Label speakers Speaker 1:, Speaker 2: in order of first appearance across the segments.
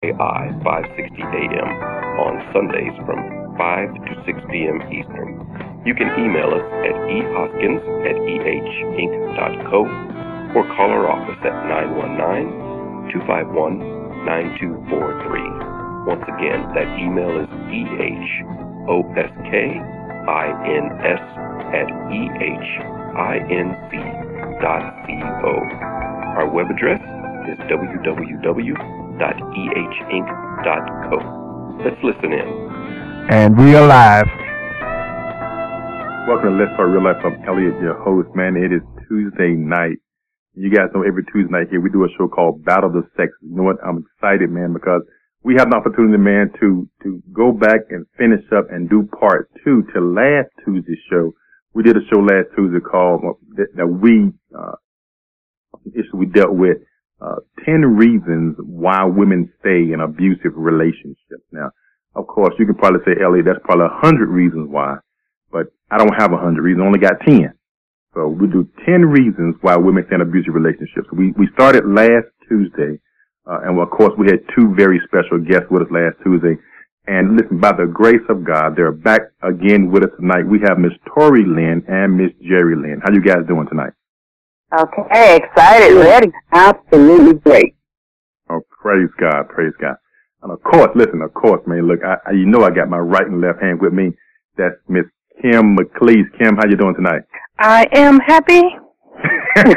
Speaker 1: AI 560 AM on Sundays from 5 to 6 p.m. Eastern. You can email us at ehoskins at ehinc.co or call our office at 919-251-9243. Once again, that email is ehoskins at ehinc.co. Our web address is www www.ehinc.co. Let's listen in.
Speaker 2: And we are live.
Speaker 3: Welcome to Let's Talk Real Life. I'm Elliot, your host. Man, it is Tuesday night. You guys know every Tuesday night here we do a show called Battle of the Sexes. You know what? I'm excited, man, because we have an opportunity, man, to to go back and finish up and do part two to last Tuesday's show. We did a show last Tuesday called that, that we uh, issue we dealt with uh, 10 reasons why women stay in abusive relationships. Now, of course, you can probably say, Ellie, that's probably a hundred reasons why, but I don't have a hundred reasons. I only got 10. So we do 10 reasons why women stay in abusive relationships. We, we started last Tuesday, uh, and of course we had two very special guests with us last Tuesday. And listen, by the grace of God, they're back again with us tonight. We have Miss Tori Lynn and Miss Jerry Lynn. How you guys doing tonight?
Speaker 4: Okay, excited, ready. Absolutely great.
Speaker 3: Oh, praise God, praise God. And of course, listen, of course, man, look, I, I, you know I got my right and left hand with me. That's Miss Kim McLeese. Kim, how you doing tonight?
Speaker 4: I am happy.
Speaker 3: Oh,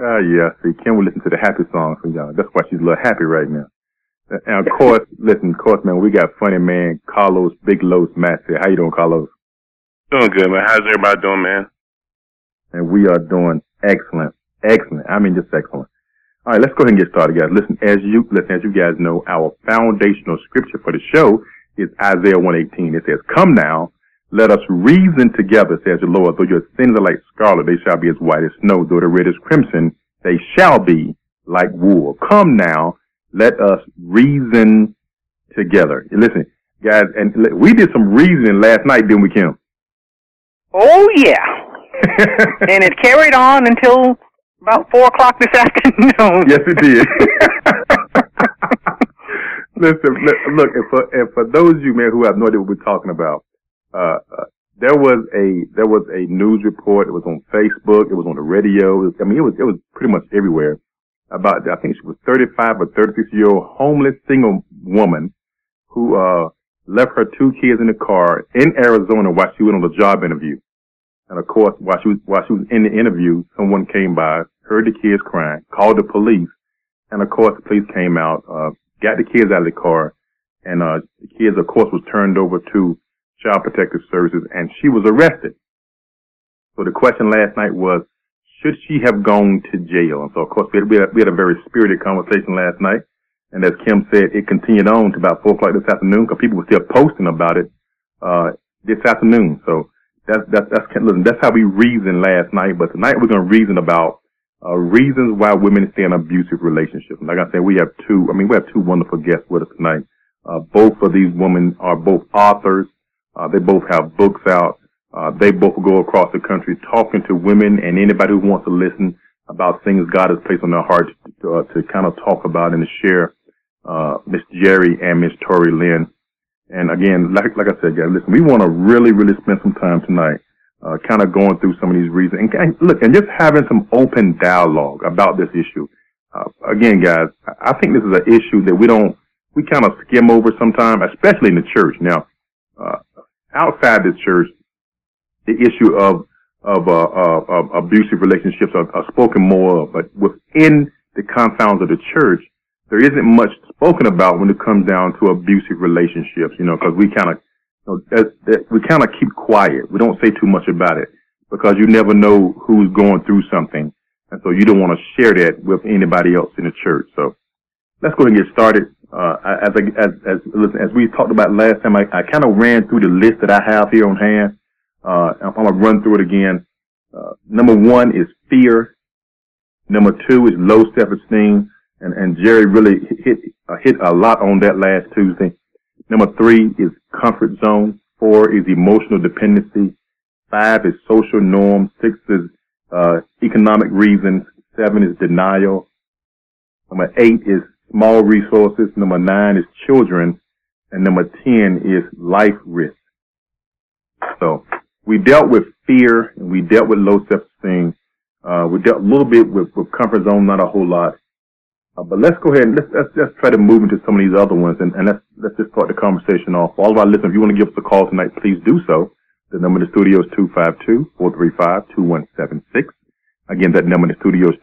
Speaker 3: uh, yeah. See, Kim will listen to the happy songs from y'all. That's why she's a little happy right now. And of course, listen, of course, man, we got funny man Carlos Big Los Massey. How you doing, Carlos?
Speaker 5: Doing good, man. How's everybody doing, man?
Speaker 3: And we are doing excellent, excellent. I mean, just excellent. All right, let's go ahead and get started, guys. Listen, as you listen, as you guys know, our foundational scripture for the show is Isaiah 118. It says, "Come now, let us reason together," says the Lord. Though your sins are like scarlet, they shall be as white as snow. Though the red is crimson, they shall be like wool. Come now, let us reason together. Listen, guys, and we did some reasoning last night, didn't we, Kim?
Speaker 4: Oh yeah. and it carried on until about four o'clock this afternoon.
Speaker 3: Yes, it did. Listen, look, and for and for those of you man who have no idea what we're talking about, uh, uh, there was a there was a news report. It was on Facebook. It was on the radio. Was, I mean, it was it was pretty much everywhere about. I think she was 35 or 36 year old homeless single woman who uh left her two kids in the car in Arizona while she went on a job interview. And of course, while she was, while she was in the interview, someone came by, heard the kids crying, called the police. And of course, the police came out, uh, got the kids out of the car. And, uh, the kids, of course, was turned over to Child Protective Services and she was arrested. So the question last night was, should she have gone to jail? And so, of course, we had, we had, we had a very spirited conversation last night. And as Kim said, it continued on to about four o'clock this afternoon because people were still posting about it, uh, this afternoon. So, that's that's that's listen, that's how we reasoned last night. But tonight we're to reason about uh, reasons why women stay in abusive relationships. Like I said, we have two. I mean, we have two wonderful guests with us tonight. Uh, both of these women are both authors. Uh, they both have books out. Uh, they both go across the country talking to women and anybody who wants to listen about things God has placed on their hearts to, uh, to kind of talk about and to share. Uh, Miss Jerry and Miss Tori Lynn. And again, like, like I said, guys, listen, we want to really, really spend some time tonight, uh, kind of going through some of these reasons and, and, look, and just having some open dialogue about this issue. Uh, again, guys, I think this is an issue that we don't, we kind of skim over sometimes, especially in the church. Now, uh, outside the church, the issue of, of, uh, uh, of abusive relationships are, are spoken more of, but within the confounds of the church, there isn't much spoken about when it comes down to abusive relationships, you know, because we kind of, you know, we kind of keep quiet. We don't say too much about it because you never know who's going through something. And so you don't want to share that with anybody else in the church. So let's go ahead and get started. Uh, as, as, as, as we talked about last time, I, I kind of ran through the list that I have here on hand. Uh, I'm going to run through it again. Uh, number one is fear. Number two is low self-esteem and, and Jerry really hit uh, hit a lot on that last Tuesday. Number three is comfort zone. Four is emotional dependency. Five is social norms. Six is uh, economic reasons. Seven is denial. Number eight is small resources. Number nine is children. And number 10 is life risk. So we dealt with fear and we dealt with low self-esteem. Uh, we dealt a little bit with, with comfort zone, not a whole lot. Uh, but let's go ahead and let's, let's just try to move into some of these other ones and, and let's, let's just start the conversation off. All of our listeners, if you want to give us a call tonight, please do so. The number in the studio is 252-435-2176. Again, that number in the studio is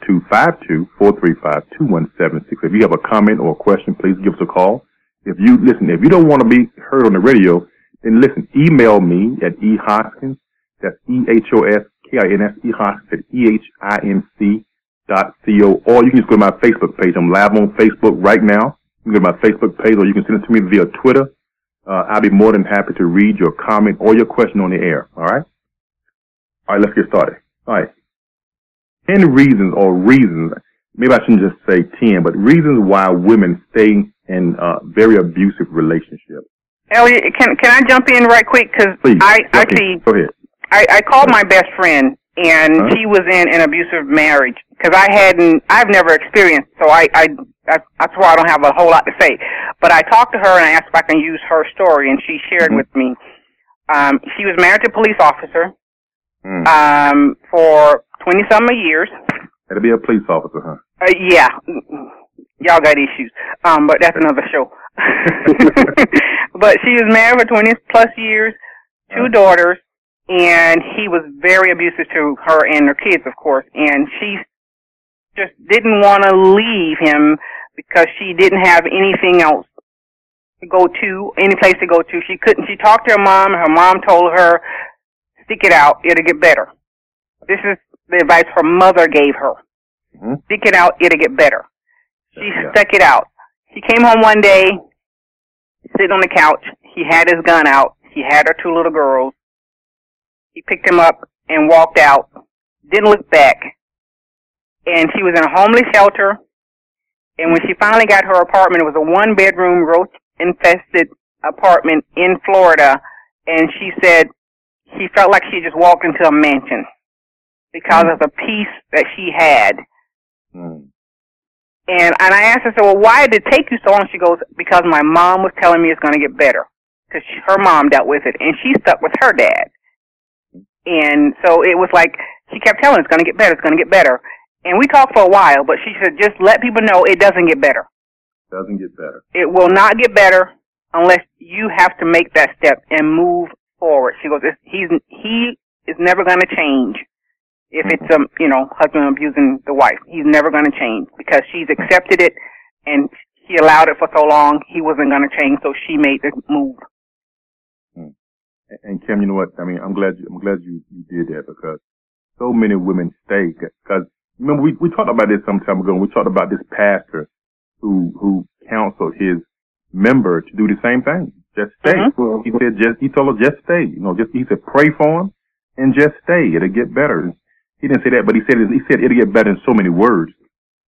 Speaker 3: 252-435-2176. If you have a comment or a question, please give us a call. If you, listen, if you don't want to be heard on the radio, then listen, email me at ehoskins, that's E-H-O-S-K-I-N-S, ehoskins at E-H-I-N-C C-O, or you can just go to my Facebook page. I'm live on Facebook right now. You can go to my Facebook page, or you can send it to me via Twitter. Uh, I'll be more than happy to read your comment or your question on the air. All right? All right, let's get started. All right. 10 reasons or reasons, maybe I shouldn't just say 10, but reasons why women stay in uh, very abusive relationships.
Speaker 4: Elliot, can can I jump in right quick? Because I I see.
Speaker 3: Go ahead.
Speaker 4: I, I called my best friend, and
Speaker 3: Huh?
Speaker 4: she was in an abusive marriage. Because I hadn't, I've never experienced, so I, I, I, that's why I don't have a whole lot to say. But I talked to her and I asked if I can use her story, and she shared
Speaker 3: Mhm.
Speaker 4: with me. Um, she was married to a police officer
Speaker 3: Mm.
Speaker 4: um, for twenty some years.
Speaker 3: That'll be a police officer, huh?
Speaker 4: Uh, yeah, y'all got issues, um, but that's another show. but she was married for 20 plus years, two
Speaker 3: Uh.
Speaker 4: daughters, and he was very abusive to her and her kids, of course. And she just didn't want to leave him because she didn't have anything else to go to, any place to go to. She couldn't. She talked to her mom, and her mom told her, "Stick it out; it'll get better." This is the advice her mother gave her.
Speaker 3: Mhm.
Speaker 4: Stick it out; it'll get better. She
Speaker 3: Yeah.
Speaker 4: stuck it out. He came home one day, sitting on the couch. He had his gun out. He had her two little girls. He picked him up and walked out. Didn't look back. And she was in a homeless shelter. And when she finally got her apartment, it was a one bedroom roach infested apartment in Florida. And she said she felt like she just walked into a mansion because of the peace that she had.
Speaker 3: Mm.
Speaker 4: And and I asked her, so well, why did it take you so long? She goes, because my mom was telling me it's going to get better, because her mom dealt with it, and she stuck with her dad. And so it was like she kept telling, it's going to get better, it's going to get better. And we talked for a while, but she said, just let people know it doesn't get better.
Speaker 3: Doesn't get better.
Speaker 4: It will not get better unless you have to make that step and move forward. She goes, he's he is never going to change if it's um you know husband abusing the wife. He's never going to change because she's accepted it and he allowed it for so long. He wasn't going to change, so she made the move.
Speaker 3: And- Kim, you know what? I mean, I'm glad you, I'm glad you, you did that because so many women stay. Because remember, we we talked about this some time ago. and We talked about this pastor who who counseled his member to do the same thing. Just stay.
Speaker 4: Mhm.
Speaker 3: He said just he told her just stay. You know, just he said pray for him and just stay. It'll get better. He didn't say that, but he said it, he said it'll get better in so many words.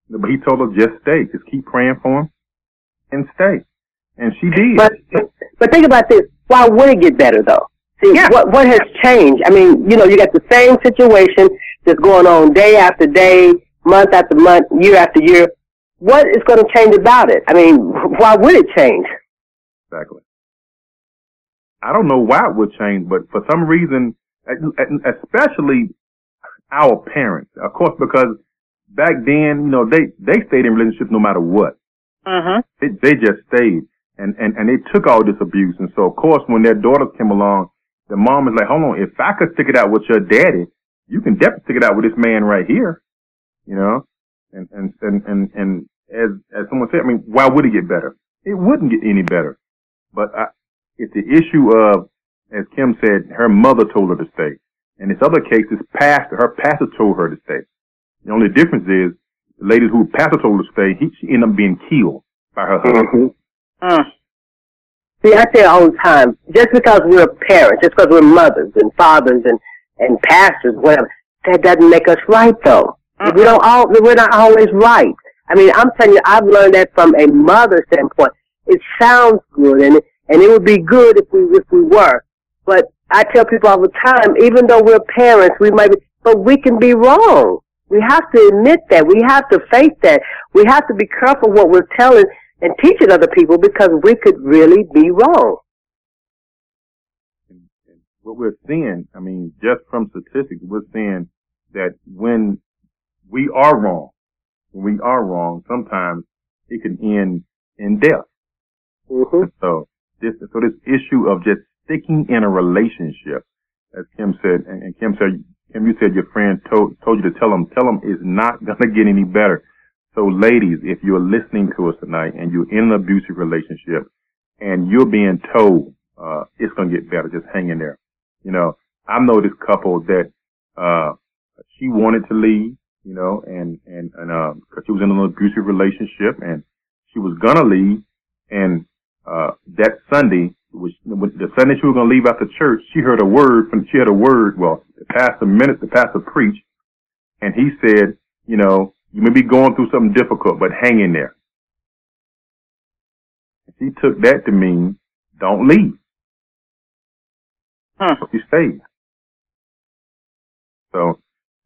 Speaker 3: But he told her just stay. Just keep praying for him and stay. And she did.
Speaker 6: But but think about this. Why would it get better though? See,
Speaker 4: Yeah.
Speaker 6: what what has changed? I mean, you know, you got the same situation that's going on day after day, month after month, year after year. What is going to change about it? I mean, why would it change?
Speaker 3: Exactly. I don't know why it would change, but for some reason, especially our parents, of course, because back then, you know, they, they stayed in relationships no matter what.
Speaker 4: Mhm.
Speaker 3: They, they just stayed and, and, and they took all this abuse. And so, of course, when their daughters came along, the mom is like, hold on, if I could stick it out with your daddy, you can definitely stick it out with this man right here, you know? And, and, and, and, and as, as someone said, I mean, why would it get better? It wouldn't get any better. But I, it's the issue of, as Kim said, her mother told her to stay. In this other case, this pastor, her pastor told her to stay. The only difference is the lady who pastor told her to stay, he, she ended up being killed by her husband.
Speaker 4: Mm.
Speaker 6: See, I say all the time, just because we're parents, just because we're mothers and fathers and and pastors, whatever, that doesn't make us right though.
Speaker 4: Mm-mm.
Speaker 6: We don't all we're not always right. I mean, I'm telling you, I've learned that from a mother standpoint. It sounds good, and and it would be good if we if we were. But I tell people all the time, even though we're parents, we might be, but we can be wrong. We have to admit that. We have to face that. We have to be careful what we're telling and teaching other people because we could really be wrong.
Speaker 3: And, and what we're seeing, I mean, just from statistics, we're seeing that when we are wrong, when we are wrong, sometimes it can end in death.
Speaker 6: Mm-hmm.
Speaker 3: So this, so this issue of just sticking in a relationship, as Kim said, and, and Kim said, Kim, you said your friend told told you to tell them, tell them it's not gonna get any better. So ladies, if you're listening to us tonight and you're in an abusive relationship and you're being told, uh, it's going to get better, just hang in there. You know, I know this couple that, uh, she wanted to leave, you know, and, and, and, uh, cause she was in an abusive relationship and she was gonna leave and, uh, that Sunday, which, the Sunday she was gonna leave after church, she heard a word from, she had a word, well, the pastor minute the pastor preached and he said, you know, you may be going through something difficult, but hang in there. She took that to mean don't leave.
Speaker 4: Huh.
Speaker 3: So she stayed. So,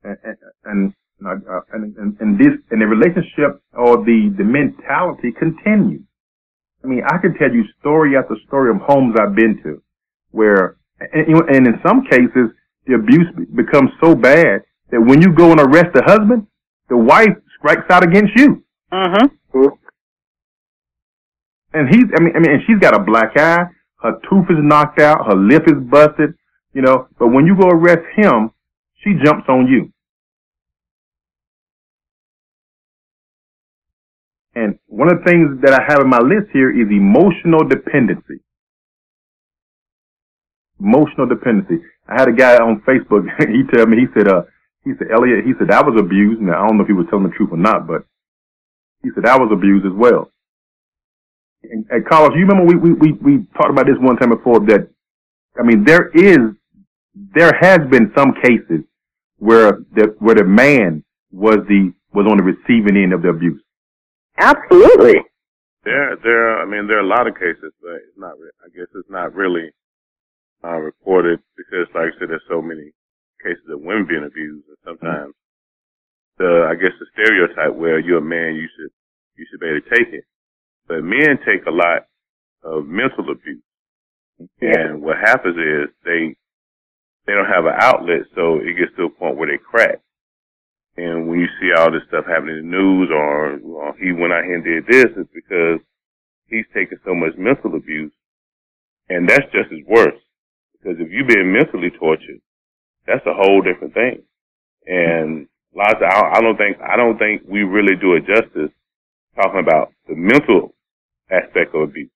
Speaker 3: and, and, uh, and, and, and this, and the relationship or the, the mentality continues. I mean, I can tell you story after story of homes I've been to where, and, and in some cases, the abuse becomes so bad that when you go and arrest the husband, the wife strikes out against you.
Speaker 4: Mm-hmm.
Speaker 3: And he's, I mean, I mean, and she's got a black eye. Her tooth is knocked out. Her lip is busted. You know, but when you go arrest him, she jumps on you. And one of the things that I have in my list here is emotional dependency. Emotional dependency. I had a guy on Facebook. he told me, he said, uh, he said, Elliot, he said, I was abused. Now, I don't know if he was telling the truth or not, but he said, I was abused as well. And, and Carlos, you remember we, we, we, we talked about this one time before that, I mean, there is, there has been some cases where the, where the man was the, was on the receiving end of the abuse.
Speaker 6: Absolutely.
Speaker 5: There, there. I mean, there are a lot of cases, but it's not. I guess it's not really uh, reported because, like I said, there's so many cases of women being abused, and mm-hmm. sometimes the, I guess, the stereotype where you're a man, you should, you should be able to take it. But men take a lot of mental abuse, and what happens is they, they don't have an outlet, so it gets to a point where they crack. And when you see all this stuff happening in the news or well, he went out here and did this, it's because he's taking so much mental abuse. And that's just as worse. Because if you're being mentally tortured, that's a whole different thing. And lots of, I don't think, I don't think we really do it justice talking about the mental aspect of abuse.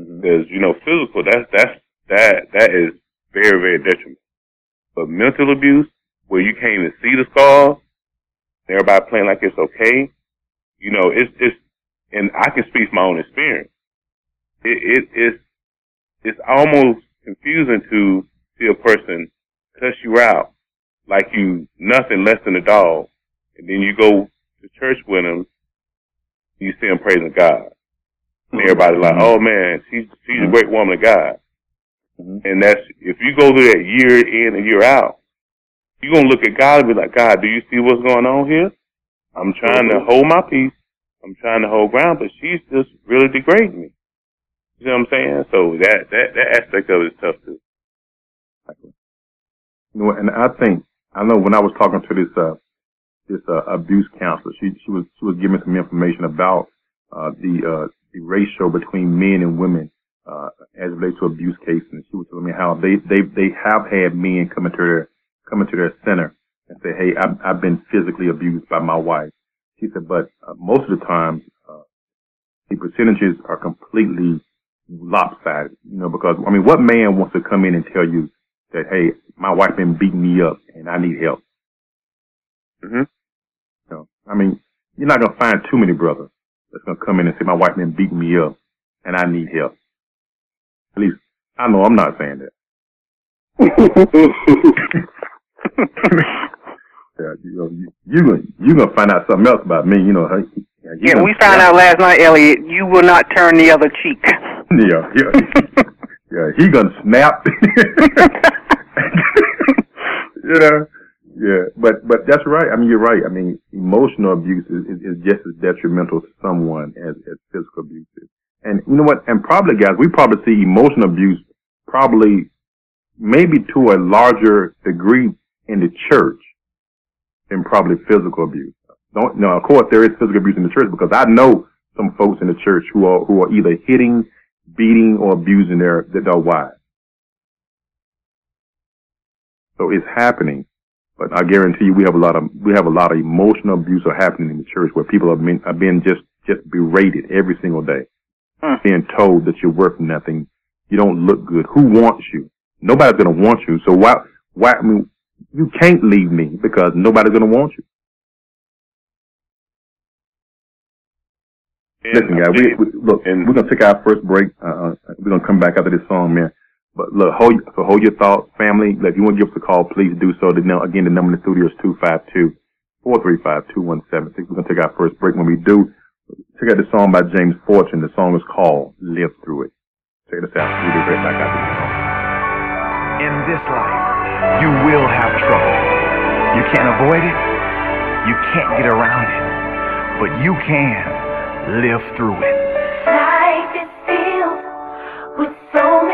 Speaker 5: Mm-hmm. Because, you know, physical, that's, that's, that, that is very, very detrimental. But mental abuse, where you can't even see the scars, everybody playing like it's okay, you know, it's, it's, and I can speak from my own experience. It, it, it's, it's almost confusing to see a person cuss you out like you nothing less than a dog, and then you go to church with them, you see them praising God. And mm-hmm. everybody's like, mm-hmm. oh man, she's, she's a mm-hmm. great woman of God. And that's, if you go through that year in and year out, you're going to look at God and be like, God, do you see what's going on here? I'm trying to hold my peace. I'm trying to hold ground, but she's just really degrading me. You know what I'm saying? So that, that, that aspect of it is tough too.
Speaker 3: You know, and I think I know when I was talking to this uh this uh, abuse counselor, she she was she was giving some information about uh the uh the ratio between men and women uh as relates to abuse cases. And she was telling me how they they they have had men come into their come into their center and say, "Hey, I've I've been physically abused by my wife." She said, but uh, most of the time, uh, the percentages are completely lopsided. You know, because I mean, what man wants to come in and tell you that, hey, my wife been beating me up and I need help?
Speaker 5: hmm
Speaker 3: know, I mean, you're not gonna find too many brothers that's gonna come in and say my wife been beating me up and I need help. At least I know I'm not saying that. yeah, you know, you you gonna you gonna find out something else about me. You know, hey, yeah,
Speaker 4: we found out last night, Elliot, you will not turn the other cheek.
Speaker 3: Yeah, yeah, yeah. He gonna snap. you know, Yeah, but but that's right. I mean, you're right. I mean, emotional abuse is, is, is just as detrimental to someone as, as physical abuse is. And you know what? And probably, guys, we probably see emotional abuse probably maybe to a larger degree in the church than probably physical abuse. Don't no, of course there is physical abuse in the church because I know some folks in the church who are who are either hitting, beating, or abusing their their wives. So it's happening. But I guarantee you, we have a lot of we have a lot of emotional abuse are happening in the church where people are being are being just just berated every single day,
Speaker 4: Hmm.
Speaker 3: being told that you're worth nothing, you don't look good. Who wants you? Nobody's gonna want you. So why why I mean you can't leave me because nobody's gonna want you.
Speaker 5: And
Speaker 3: Listen, guys, we, we, look,
Speaker 5: and
Speaker 3: we're gonna take our first break. Uh, uh, we're gonna come back after this song, man. But look, hold so hold your thoughts, family. Look, if you want to give us a call, please do so. The, nu- again, the number in the studio is two five two four three five two one seven six. We're gonna take our first break. When we do, check out the song by James Fortune. The song is called "Live Through It." Check this out. We'll be right back after this song.
Speaker 2: In this life, you will have trouble. You can't avoid it. You can't get around it. But you can live through it.
Speaker 7: Life is filled with so many ups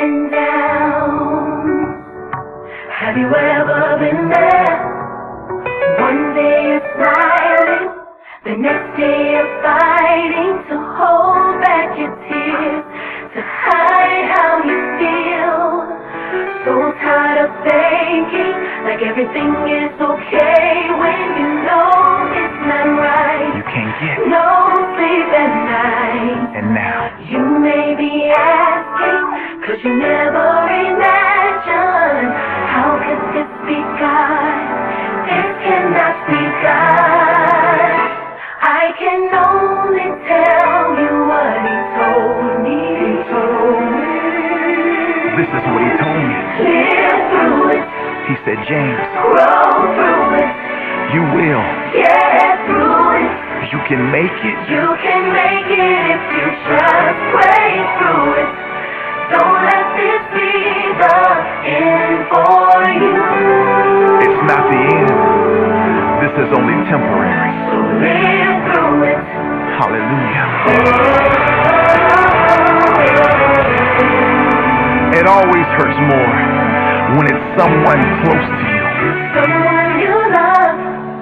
Speaker 7: and downs. Have you ever been there? One day you're smiling, the next day you're fighting to hold back your tears, to hide how you feel. So tired of faking like everything is okay when you know it's not right.
Speaker 2: You can't get.
Speaker 7: No sleep at night.
Speaker 2: And now,
Speaker 7: You may be asking, cause you never imagined. How could this be God? This cannot be God. I can only tell you what He told me. He told me.
Speaker 2: this is what he told me.
Speaker 7: Live through it,
Speaker 2: He said, James,
Speaker 7: grow through it,
Speaker 2: you will.
Speaker 7: get through it.
Speaker 2: You can make it.
Speaker 7: You can make it if you just pray through it. Don't let this be the end for you.
Speaker 2: It's not the end. This is only temporary.
Speaker 7: So live through it.
Speaker 2: Hallelujah. It always hurts more when it's someone close to you.
Speaker 7: Someone you love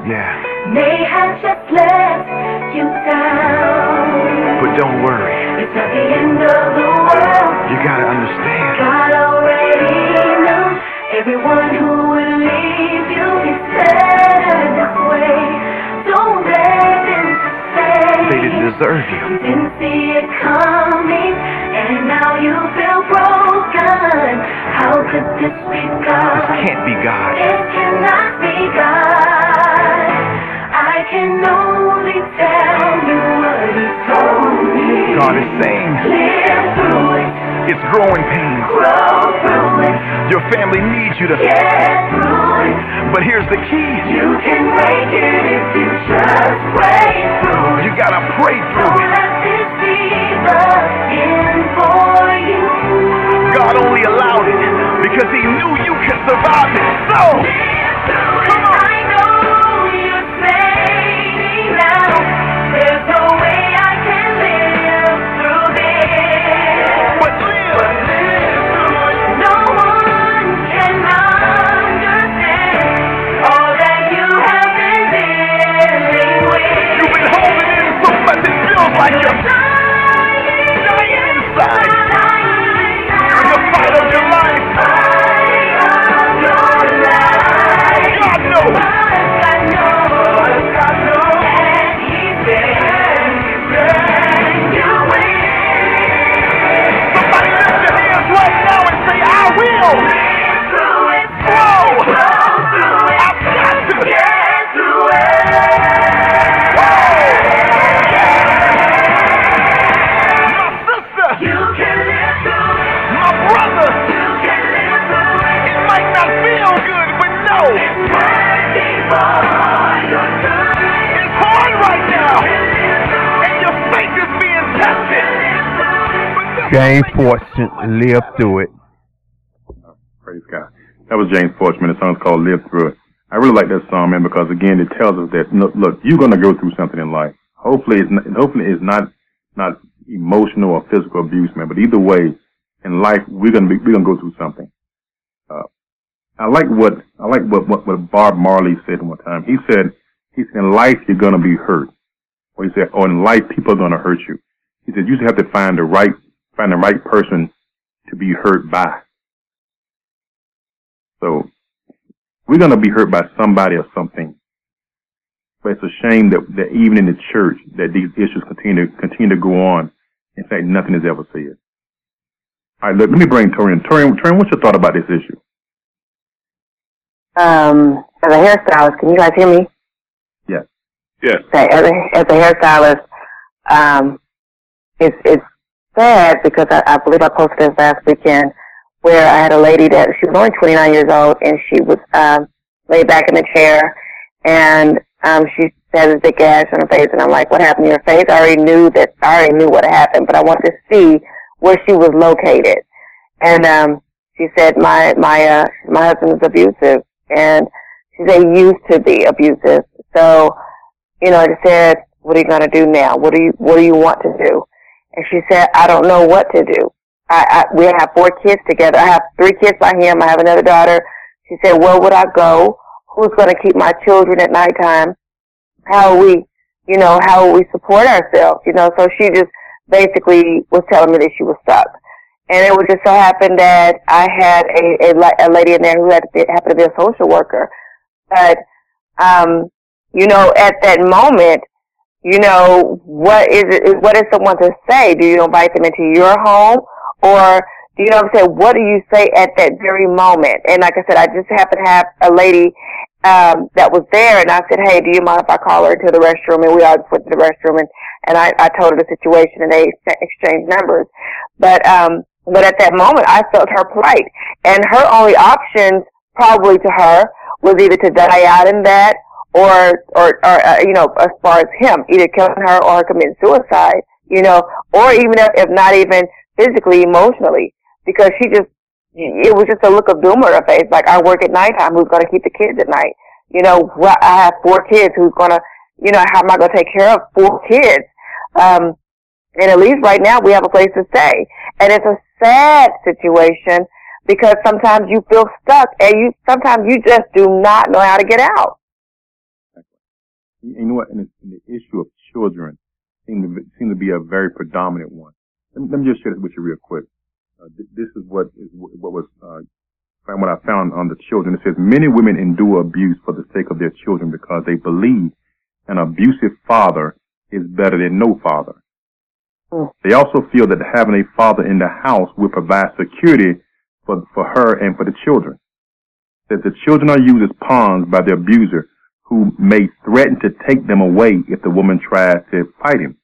Speaker 2: Yeah.
Speaker 7: may have just let you down.
Speaker 2: But don't worry.
Speaker 7: It's not the end of the world.
Speaker 2: You gotta understand.
Speaker 7: God already knew everyone who would leave you is better this way. Don't let them say
Speaker 2: They didn't deserve you.
Speaker 7: you didn't see it coming, and now you feel broken. How could this be God?
Speaker 2: This can't be God.
Speaker 7: It cannot be God. I can only tell you what He told me.
Speaker 2: God is saying
Speaker 7: Live
Speaker 2: it's growing pains. Your family needs you to.
Speaker 7: get through it.
Speaker 2: But here's the key.
Speaker 7: You can make it if you just pray through it.
Speaker 2: You gotta pray through
Speaker 7: Don't
Speaker 2: it.
Speaker 7: let this be the end for you.
Speaker 2: God only allowed it because He knew you could survive it. So,
Speaker 7: Come on.
Speaker 2: Like you're
Speaker 8: James Fortune, live through it.
Speaker 3: Praise God. That was James Fortune. The song's called Live Through It. I really like that song, man, because again, it tells us that look, look you're going to go through something in life. Hopefully, it's not, hopefully it's not not emotional or physical abuse, man. But either way, in life, we're gonna be we're gonna go through something. Uh, I like what I like what, what what Bob Marley said one time. He said he said in life you're gonna be hurt, or he said, or in life people are gonna hurt you. He said you just have to find the right find the right person to be hurt by. So we're going to be hurt by somebody or something. But it's a shame that, that even in the church that these issues continue to continue to go on. In fact, nothing is ever said. All right, look, let me bring Torian. Torian, Torian, what's your thought about this issue?
Speaker 6: Um, as a hairstylist, can you guys hear me?
Speaker 3: Yes.
Speaker 5: Yes.
Speaker 6: Okay, as a, as a hairstylist, um, it's it's sad because I, I believe I posted this last weekend where I had a lady that she was only 29 years old and she was um, laid back in the chair and um, she has a big gash on her face and I'm like, what happened to your face? I already knew that, I already knew what happened, but I wanted to see where she was located. And um, she said, my my uh, my husband is abusive, and she said he used to be abusive. So, you know, I just said, what are you going to do now? What do you What do you want to do? And she said, I don't know what to do. I, I we have four kids together. I have three kids by him. I have another daughter. She said, where would I go? Who's going to keep my children at nighttime? How are we, you know, how will we support ourselves? You know, so she just basically was telling me that she was stuck. And it would just so happen that I had a, a, a lady in there who had to be, happened to be a social worker. But, um, you know, at that moment, you know, what is it, what is someone to say? Do you invite them into your home? Or, do you know what I'm saying? What do you say at that very moment? And like I said, I just happened to have a lady um, that was there, and I said, "Hey, do you mind if I call her into the restroom?" And we all just went to the restroom, and and I, I told her the situation, and they exchanged numbers. But um, but at that moment, I felt her plight, and her only options, probably to her, was either to die out in that, or or or uh, you know, as far as him, either killing her or committing suicide, you know, or even if, if not even physically, emotionally, because she just it was just a look of doom on her face. Like I work at nighttime. Who's going to keep the kids at night? You know, I have four kids. Who's going to, you know, how am I going to take care of four kids? Um, and at least right now we have a place to stay. And it's a sad situation because sometimes you feel stuck and you, sometimes you just do not know how to get out.
Speaker 3: You know what? And the, issue of children seems to, seem to be a very predominant one. Let me, let me just share this with you real quick. Uh, th- this is what is what was uh, what I found on the children. It says many women endure abuse for the sake of their children because they believe an abusive father is better than no father. Mm. They also feel that having a father in the house will provide security for for her and for the children. That the children are used as pawns by the abuser who may threaten to take them away if the woman tries to fight him.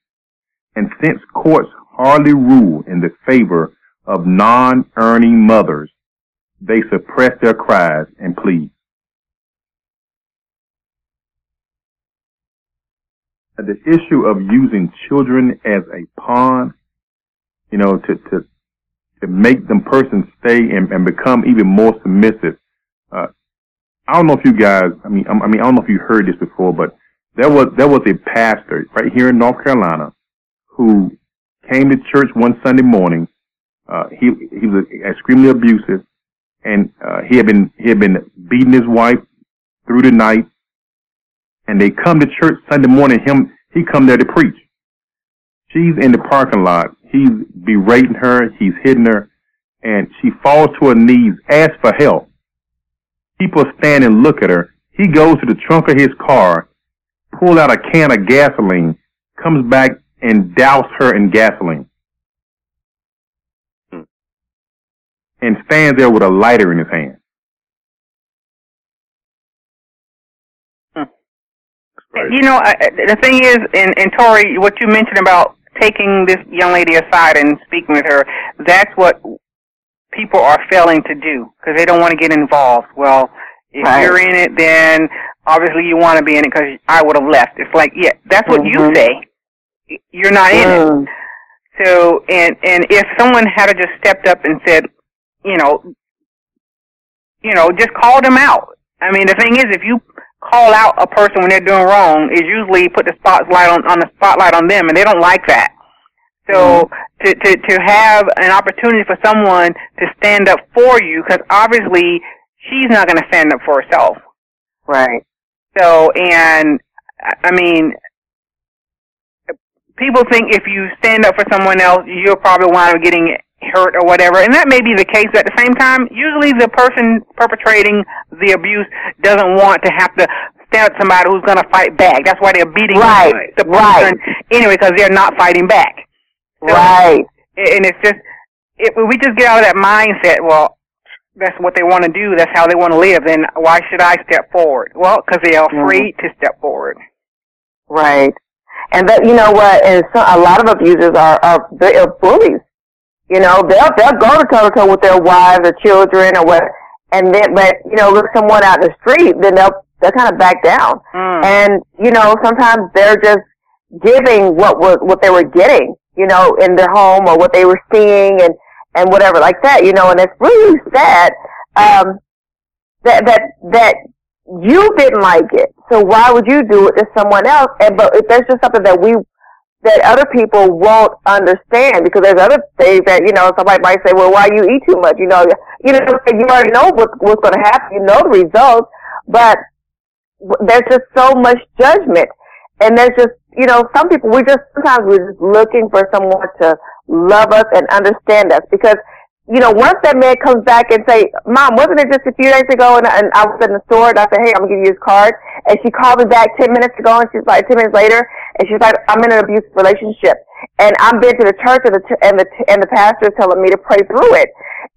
Speaker 3: And since courts hardly rule in the favor of non-earning mothers, they suppress their cries and pleas. The issue of using children as a pawn, you know, to, to, to make them person stay and, and become even more submissive. I don't know if you guys, I mean, I mean, I don't know if you heard this before, but there was, there was a pastor right here in North Carolina who came to church one Sunday morning uh, he he was extremely abusive, and uh, he had been he had been beating his wife through the night. And they come to church Sunday morning. Him he come there to preach. She's in the parking lot. He's berating her. He's hitting her, and she falls to her knees, asks for help. People stand and look at her. He goes to the trunk of his car, pulls out a can of gasoline, comes back and douse her in gasoline. and stands there with a lighter in his hand.
Speaker 4: Hmm. You know, the thing is, and, and Tori, what you mentioned about taking this young lady aside and speaking with her, that's what people are failing to do because they don't want to get involved. Well, if right. you're in it, then obviously you want to be in it because I would have left. It's like, yeah, that's what mm-hmm. you say. You're not in it. Mm. So, and and if someone had just stepped up and said, you know, you know, just call them out. I mean, the thing is, if you call out a person when they're doing wrong, is usually put the spotlight on on the spotlight on them, and they don't like that. So
Speaker 6: Mm-hmm.
Speaker 4: to to to have an opportunity for someone to stand up for you, because obviously she's not going to stand up for herself.
Speaker 6: Right.
Speaker 4: So, and I mean, people think if you stand up for someone else, you'll probably wind up getting hurt or whatever, and that may be the case. But at the same time, usually the person perpetrating the abuse doesn't want to have to stand up to somebody who's going to fight back. That's why they're beating
Speaker 6: Right,
Speaker 4: the
Speaker 6: right.
Speaker 4: person anyway, because they're not fighting back.
Speaker 6: Right.
Speaker 4: and it's just if we just get out of that mindset, well, that's what they want to do. That's how they want to live. Then why should I step forward? Well, because they are
Speaker 6: Mhm.
Speaker 4: afraid to step forward.
Speaker 6: Right. And that you know what, and so a lot of abusers are are, they are bullies. You know, they'll they'll go to toe to toe with their wives or children or what and then but, you know, look someone out in the street, then they'll they'll kind of back down.
Speaker 4: Mm.
Speaker 6: And, you know, sometimes they're just giving what was what they were getting, you know, in their home or what they were seeing and and whatever like that, you know, and it's really sad um that that that you didn't like it. So why would you do it to someone else? And but if there's just something that we that other people won't understand because there's other things that you know somebody might say, well, why you eat too much? You know, you know, you already know what, what's going to happen. You know the results, but there's just so much judgment, and there's just you know some people we just sometimes we're just looking for someone to love us and understand us because you know, once that man comes back and say, Mom, wasn't it just a few days ago and, and I was in the store and I said, Hey, I'm gonna give you his card and she called me back ten minutes ago and she's like ten minutes later and she's like, I'm in an abusive relationship and I'm been to the church and the and the and the pastor is telling me to pray through it.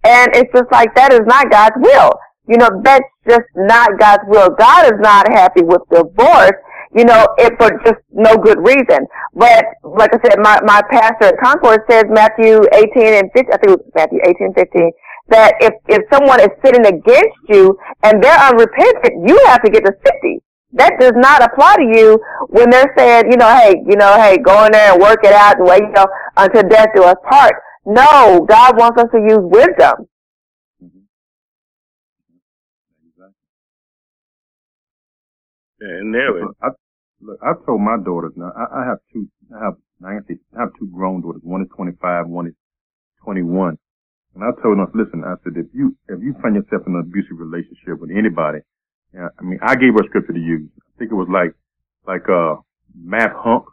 Speaker 6: And it's just like that is not God's will. You know, that's just not God's will. God is not happy with divorce, you know, it for just no good reason. But like I said, my, my pastor at Concord says Matthew 18 and 15, I think it was Matthew 18 15, that if, if someone is sitting against you and they're unrepentant, you have to get to 50. That does not apply to you when they're saying, you know, hey, you know, hey, go in there and work it out and wait, you know, until death do us part. No, God wants us to use wisdom.
Speaker 5: Yeah, nearly.
Speaker 3: Look, I, look, I told my daughters now. I, I have two. I have. I can say I have two grown daughters. One is 25. One is 21. And I told them, listen. I said, if you if you find yourself in an abusive relationship with anybody, yeah, I mean, I gave her a scripture to use. I think it was like like uh Matt Hunk,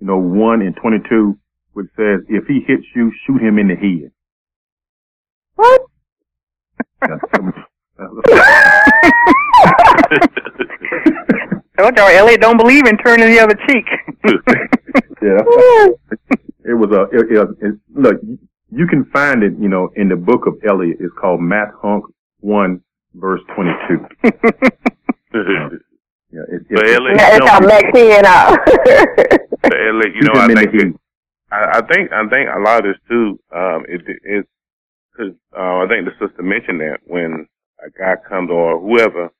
Speaker 3: you know, one and 22, which says, if he hits you, shoot him in the head.
Speaker 6: What?
Speaker 4: Told y'all, Elliot don't believe in turning the other cheek.
Speaker 3: Yeah. it was a, it, it, it, look, you can find it, you know, in the book of Elliot. It's called Matt Hunk 1 verse 22. Yeah, it, it,
Speaker 5: But Elliot,
Speaker 6: Yeah,
Speaker 5: you
Speaker 6: it's
Speaker 5: know,
Speaker 6: how Maxine out.
Speaker 5: but Elliot, you know, I think
Speaker 3: the head.
Speaker 5: I, I think I think a lot of this too. Um, it, it is because uh, I think the sister mentioned that when a guy comes or whoever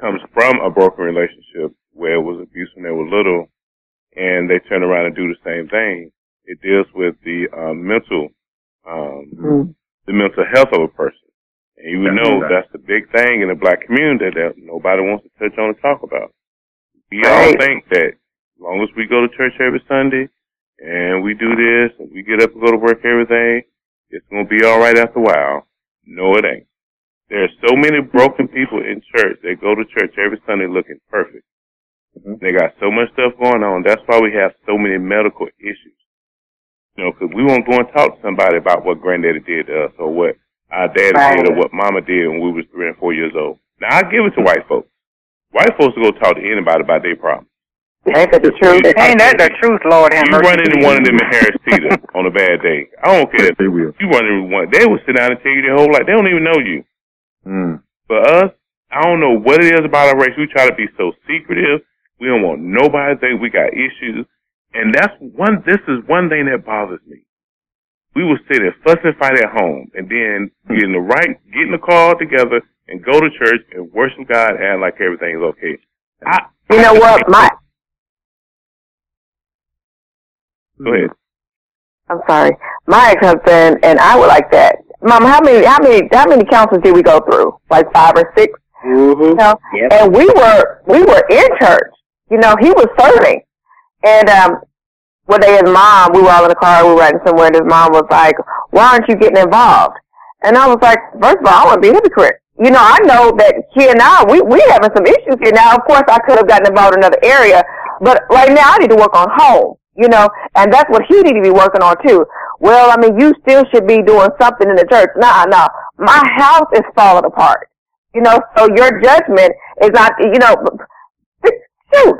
Speaker 5: comes from a broken relationship where it was abuse when they were little, and they turn around and do the same thing, it deals with the um, mental um,
Speaker 6: Mm.
Speaker 5: the mental health of a person. And you would know
Speaker 3: right.
Speaker 5: that's the big thing in the black community that nobody wants to touch on and talk about. We all
Speaker 6: Right.
Speaker 5: think that as long as we go to church every Sunday and we do this and we get up and go to work every day, it's going to be all right after a while. No, it ain't. There are so many broken people in church that go to church every Sunday looking perfect.
Speaker 3: Mhm.
Speaker 5: They got so much stuff going on. That's why we have so many medical issues. You know, because we won't go and talk to somebody about what granddaddy did to us or what our daddy
Speaker 6: Right.
Speaker 5: did or what mama did when we was three and four years old. Now, I give it to white folks. White folks will go talk to anybody about their problems.
Speaker 6: Ain't that the truth?
Speaker 4: Ain't that the truth, Lord have
Speaker 5: You
Speaker 4: mercy?
Speaker 5: run into one of them in Harris Teeter on a bad day. I don't care.
Speaker 3: If they will.
Speaker 5: You run into one. They will sit down and tell you their whole life. They don't even know you.
Speaker 3: Mm.
Speaker 5: For us, I don't know what it is about our race. We try to be so secretive. We don't want nobody to think we got issues. And that's one, this is one thing that bothers me. We will sit and fuss and fight at home and then get in the right, get in the car together and go to church and worship God and act like everything is okay. I,
Speaker 6: You know what? My
Speaker 5: Go ahead.
Speaker 6: I'm sorry. My ex-husband and I were like that. Mom, how many, how many, how many counselors did we go through? Like five or six?
Speaker 4: Mm-hmm.
Speaker 6: You know?
Speaker 4: Yep.
Speaker 6: And we were, we were in church. You know, he was serving. And, um, one day his mom, we were all in the car, we were riding somewhere, and his mom was like, why aren't you getting involved? And I was like, first of all, I want to be a hypocrite. You know, I know that he and I, we, we having some issues here. Now, of course, I could have gotten involved in another area, but right now I need to work on home, you know, and that's what he need to be working on too. Well, I mean, you still should be doing something in the church. Nah, nah, my house is falling apart. You know, so your judgment is not, you know, shoot,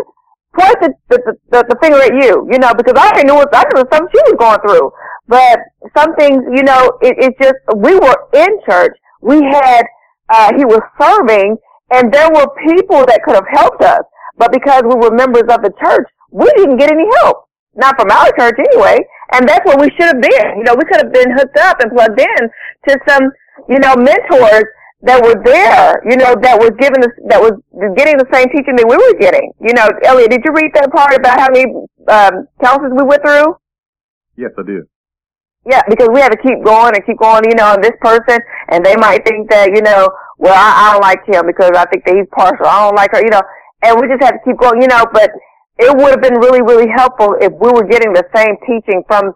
Speaker 6: point the, the, the, the finger at you, you know, because I knew what, I knew something she was going through. But some things, you know, it, it's just, we were in church. We had, uh, he was serving and there were people that could have helped us. But because we were members of the church, we didn't get any help. Not from our church anyway. And that's where we should have been. You know, we could have been hooked up and plugged in to some, you know, mentors that were there, you know, that was giving us, that was getting the same teaching that we were getting. You know, Elliot, did you read that part about how many um, counselors we went through?
Speaker 3: Yes, I did.
Speaker 6: Yeah, because we had to keep going and keep going, you know, and this person, and they might think that, you know, well, I, I don't like him because I think that he's partial. I don't like her, you know, and we just had to keep going, you know, but it would have been really, really helpful if we were getting the same teaching from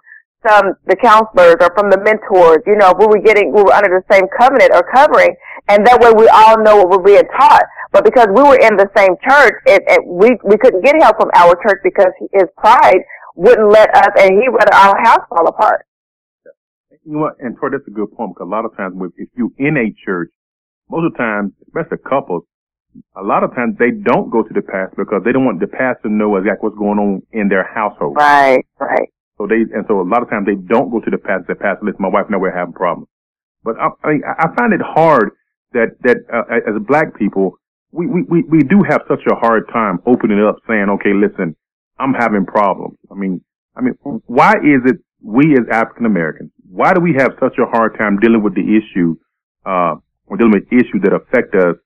Speaker 6: some, the counselors or from the mentors, you know, if we were getting, we were under the same covenant or covering, and that way we all know what we're being taught. But because we were in the same church, it, it, we, we couldn't get help from our church because his pride wouldn't let us, and he let our house fall apart.
Speaker 3: You know? And Troy, that's a good point because a lot of times if you're in a church, most of the time, especially couples, a lot of times they don't go to the pastor because they don't want the pastor to know exactly what's going on in their household.
Speaker 6: Right, right.
Speaker 3: So they, and so a lot of times they don't go to the pastor, The pastor, listen, my wife and I we're having problems. But I, I mean, I find it hard that, that, uh, as black people, we, we, we, we do have such a hard time opening up saying, okay, listen, I'm having problems. I mean, I mean, why is it we as African Americans, why do we have such a hard time dealing with the issue, uh, or dealing with issues that affect us?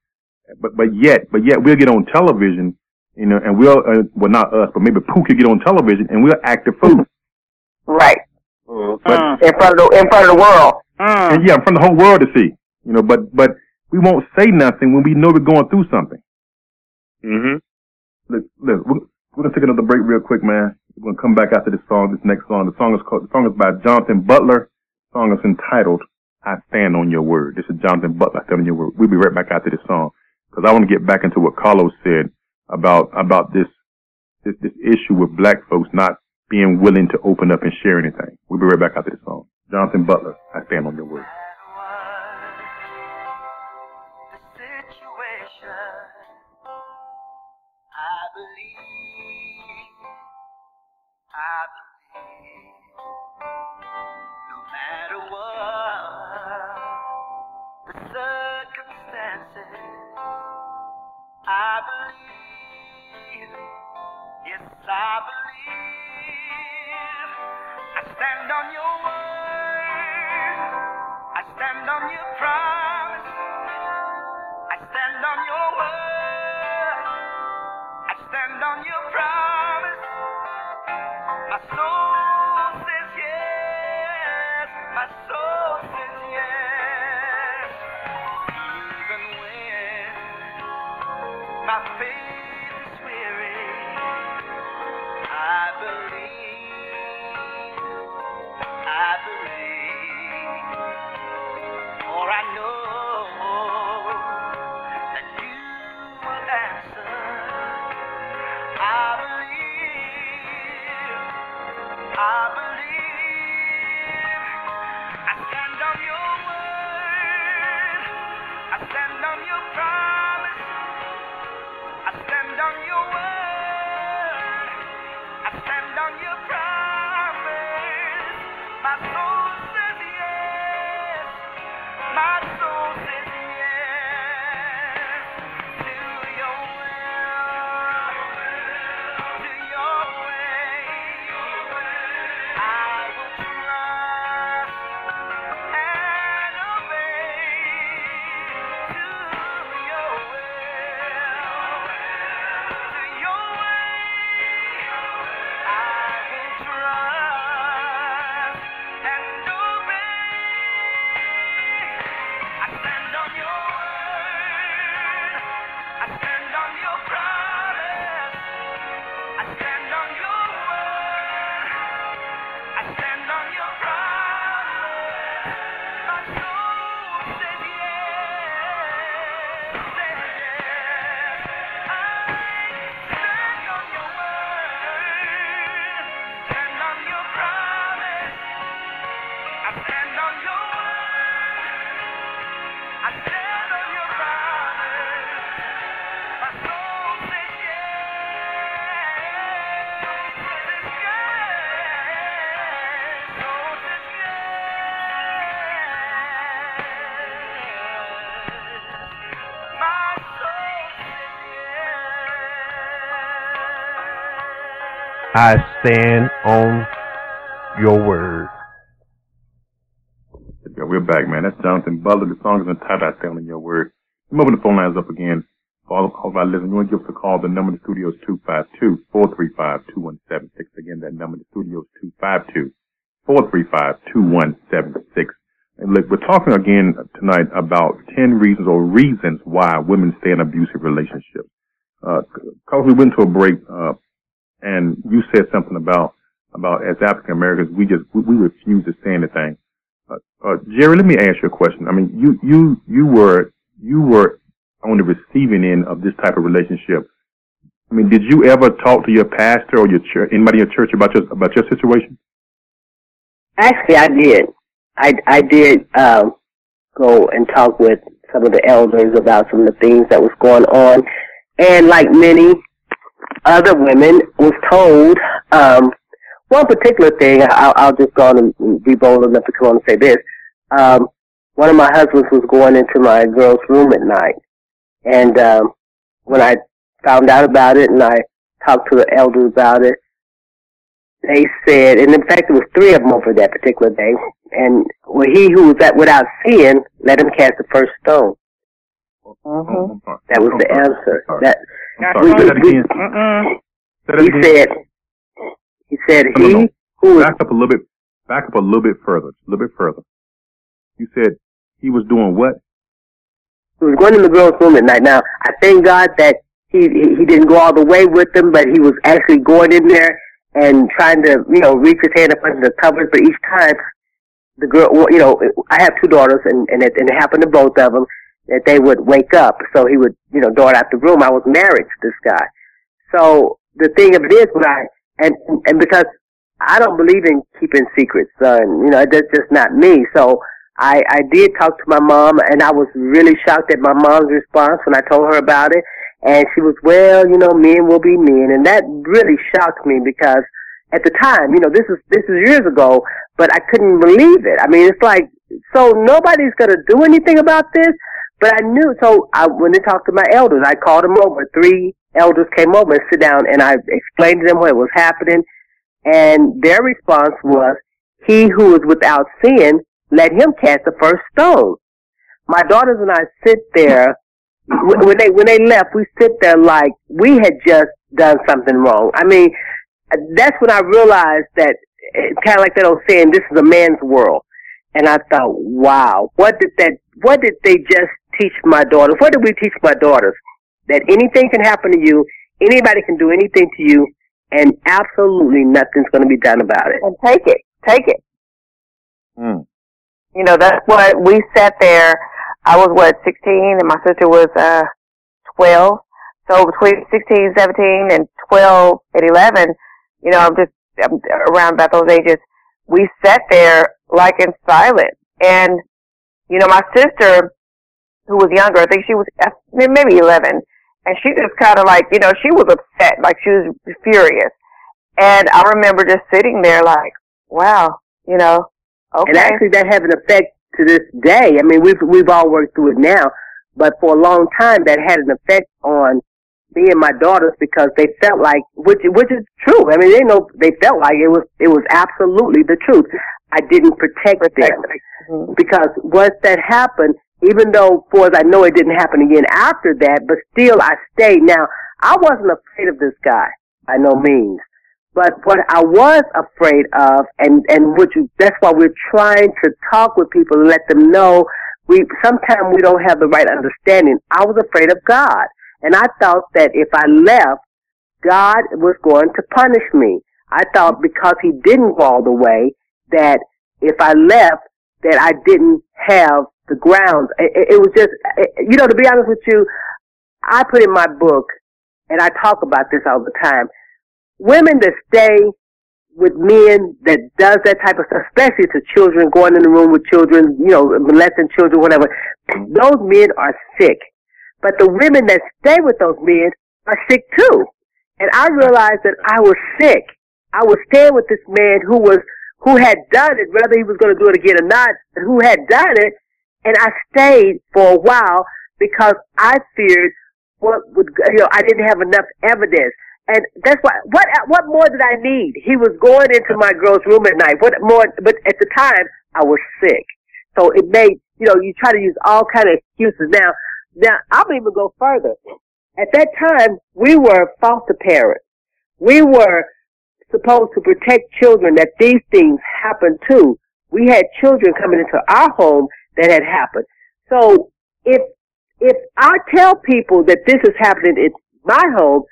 Speaker 3: But, but yet, but yet we'll get on television, you know, and we'll, uh, well, not us, but maybe Pooh could get on television and we'll act the fool.
Speaker 6: Right.
Speaker 3: But,
Speaker 6: In front of the, in front of the world.
Speaker 3: and yeah, from the whole world to see, you know, but, but we won't say nothing when we know we're going through something.
Speaker 5: Mm-hmm.
Speaker 3: Look, look, we're, we're gonna take another break real quick, man. We're gonna come back after this song, this next song. The song is called, the song is by Jonathan Butler. The song is entitled, I Stand on Your Word. This is Jonathan Butler, I Stand on Your Word. We'll be right back after this song. Cause I want to get back into what Carlos said about, about this, this, this issue with black folks not being willing to open up and share anything. We'll be right back after this song. Jonathan Butler, I Stand on Your Word.
Speaker 7: I stand on your word.
Speaker 3: Yeah, we're back, man. That's Jonathan Butler. The song is entitled I Stand on Your Word. I'm open the phone lines up again. For all, all of our listeners, you want to give us a call. The number in the studio is 252-435-2176. Again, that number in the studio is 252-435-2176. And look, we're talking again tonight about 10 reasons or reasons why women stay in abusive relationships. Uh, cause we went to a break, uh, and you said something about, about as African Americans, we just, we, we refuse to say anything. Uh, uh, Jerry, let me ask you a question. I mean, you, you, you were, you were on the receiving end of this type of relationship. I mean, did you ever talk to your pastor or your church, anybody in your church about your, about your situation?
Speaker 9: Actually, I did. I, I did, um, go and talk with some of the elders about some of the things that was going on. And like many other women, was told, um, one particular thing, I'll, I'll just go on and be bold enough to come on and say this. Um, one of my husbands was going into my girl's room at night. And, um, when I found out about it and I talked to the elders about it, they said, and in fact it was three of them over that particular day, and well, he who was at without sin, let him cast the first stone.
Speaker 3: Mm-hmm.
Speaker 9: That was the answer. That,
Speaker 3: sorry. Say that again. Say that
Speaker 9: he
Speaker 3: again.
Speaker 9: said, he said,
Speaker 3: No, no,
Speaker 9: he
Speaker 3: no.
Speaker 9: who
Speaker 3: Back up a little bit. Back up a little bit further. A little bit further. You said he was doing what?
Speaker 9: who was going in the girl's room at night. Now, I thank God that he, he he didn't go all the way with them, but he was actually going in there and trying to, you know, reach his hand up under the covers. But each time, the girl, you know, I have two daughters, and and it, and it happened to both of them that they would wake up. So he would, you know, dart out the room. I was married to this guy. So the thing of it is, when I and and because I don't believe in keeping secrets, son, you know, that's just not me. So I I did talk to my mom, and I was really shocked at my mom's response when I told her about it. And she was, well, you know, men will be men, and that really shocked me because at the time, you know, this is this is years ago, but I couldn't believe it. I mean, it's like so nobody's gonna do anything about this. But I knew, so I, when they talked to my elders, I called them over. Three elders came over and sit down, and I explained to them what was happening. And their response was, "He who is without sin, let him cast the first stone." My daughters and I sit there when they when they left. We sit there like we had just done something wrong. I mean, that's when I realized that kind of like that old saying, "This is a man's world." And I thought, wow, what did that, what did they just teach my daughters? What did we teach my daughters? That anything can happen to you, anybody can do anything to you, and absolutely nothing's going to be done about it.
Speaker 6: And take it. Take it.
Speaker 3: Hmm.
Speaker 6: You know, that's what we sat there. I was what, 16 and my sister was, uh, 12. So between 16, 17 and 12 and 11, you know, I'm just I'm around about those ages. We sat there like in silence. And, you know, my sister, who was younger, I think she was maybe 11, and she just kind of like, you know, she was upset, like she was furious. And I remember just sitting there like, wow, you know, okay.
Speaker 9: And actually, that has an effect to this day. I mean, we've we've all worked through it now, but for a long time, that had an effect on me and my daughters because they felt like, which which is true. I mean, they know they felt like it was it was absolutely the truth. I didn't protect, them
Speaker 6: Mhm.
Speaker 9: because once that happened, even though, for as I know, it didn't happen again after that, but still, I stayed. Now, I wasn't afraid of this guy by no means. But what I was afraid of, and and which that's why we're trying to talk with people and let them know we sometimes we don't have the right understanding. I was afraid of God, and I thought that if I left, God was going to punish me. I thought because He didn't go all the way, that if I left, that I didn't have the grounds. It, it, was just, it, you know, to be honest with you, I put in my book, and I talk about this all the time women that stay with men that does that type of stuff, especially to children, going in the room with children, you know, molesting children, whatever, those men are sick. But the women that stay with those men are sick too. And I realized that I was sick. I was staying with this man who was, who had done it, whether he was going to do it again or not, who had done it. And I stayed for a while because I feared what would, you know, I didn't have enough evidence. and that's why. What what more did I need? He was going into my girl's room at night. What more? But at the time, I was sick, so it made you know you try to use all kind of excuses. Now, now I'll even go further. At that time, we were foster parents. We were supposed to protect children that these things happen to. We had children coming into our home that had happened. So if if I tell people that this is happening in my home,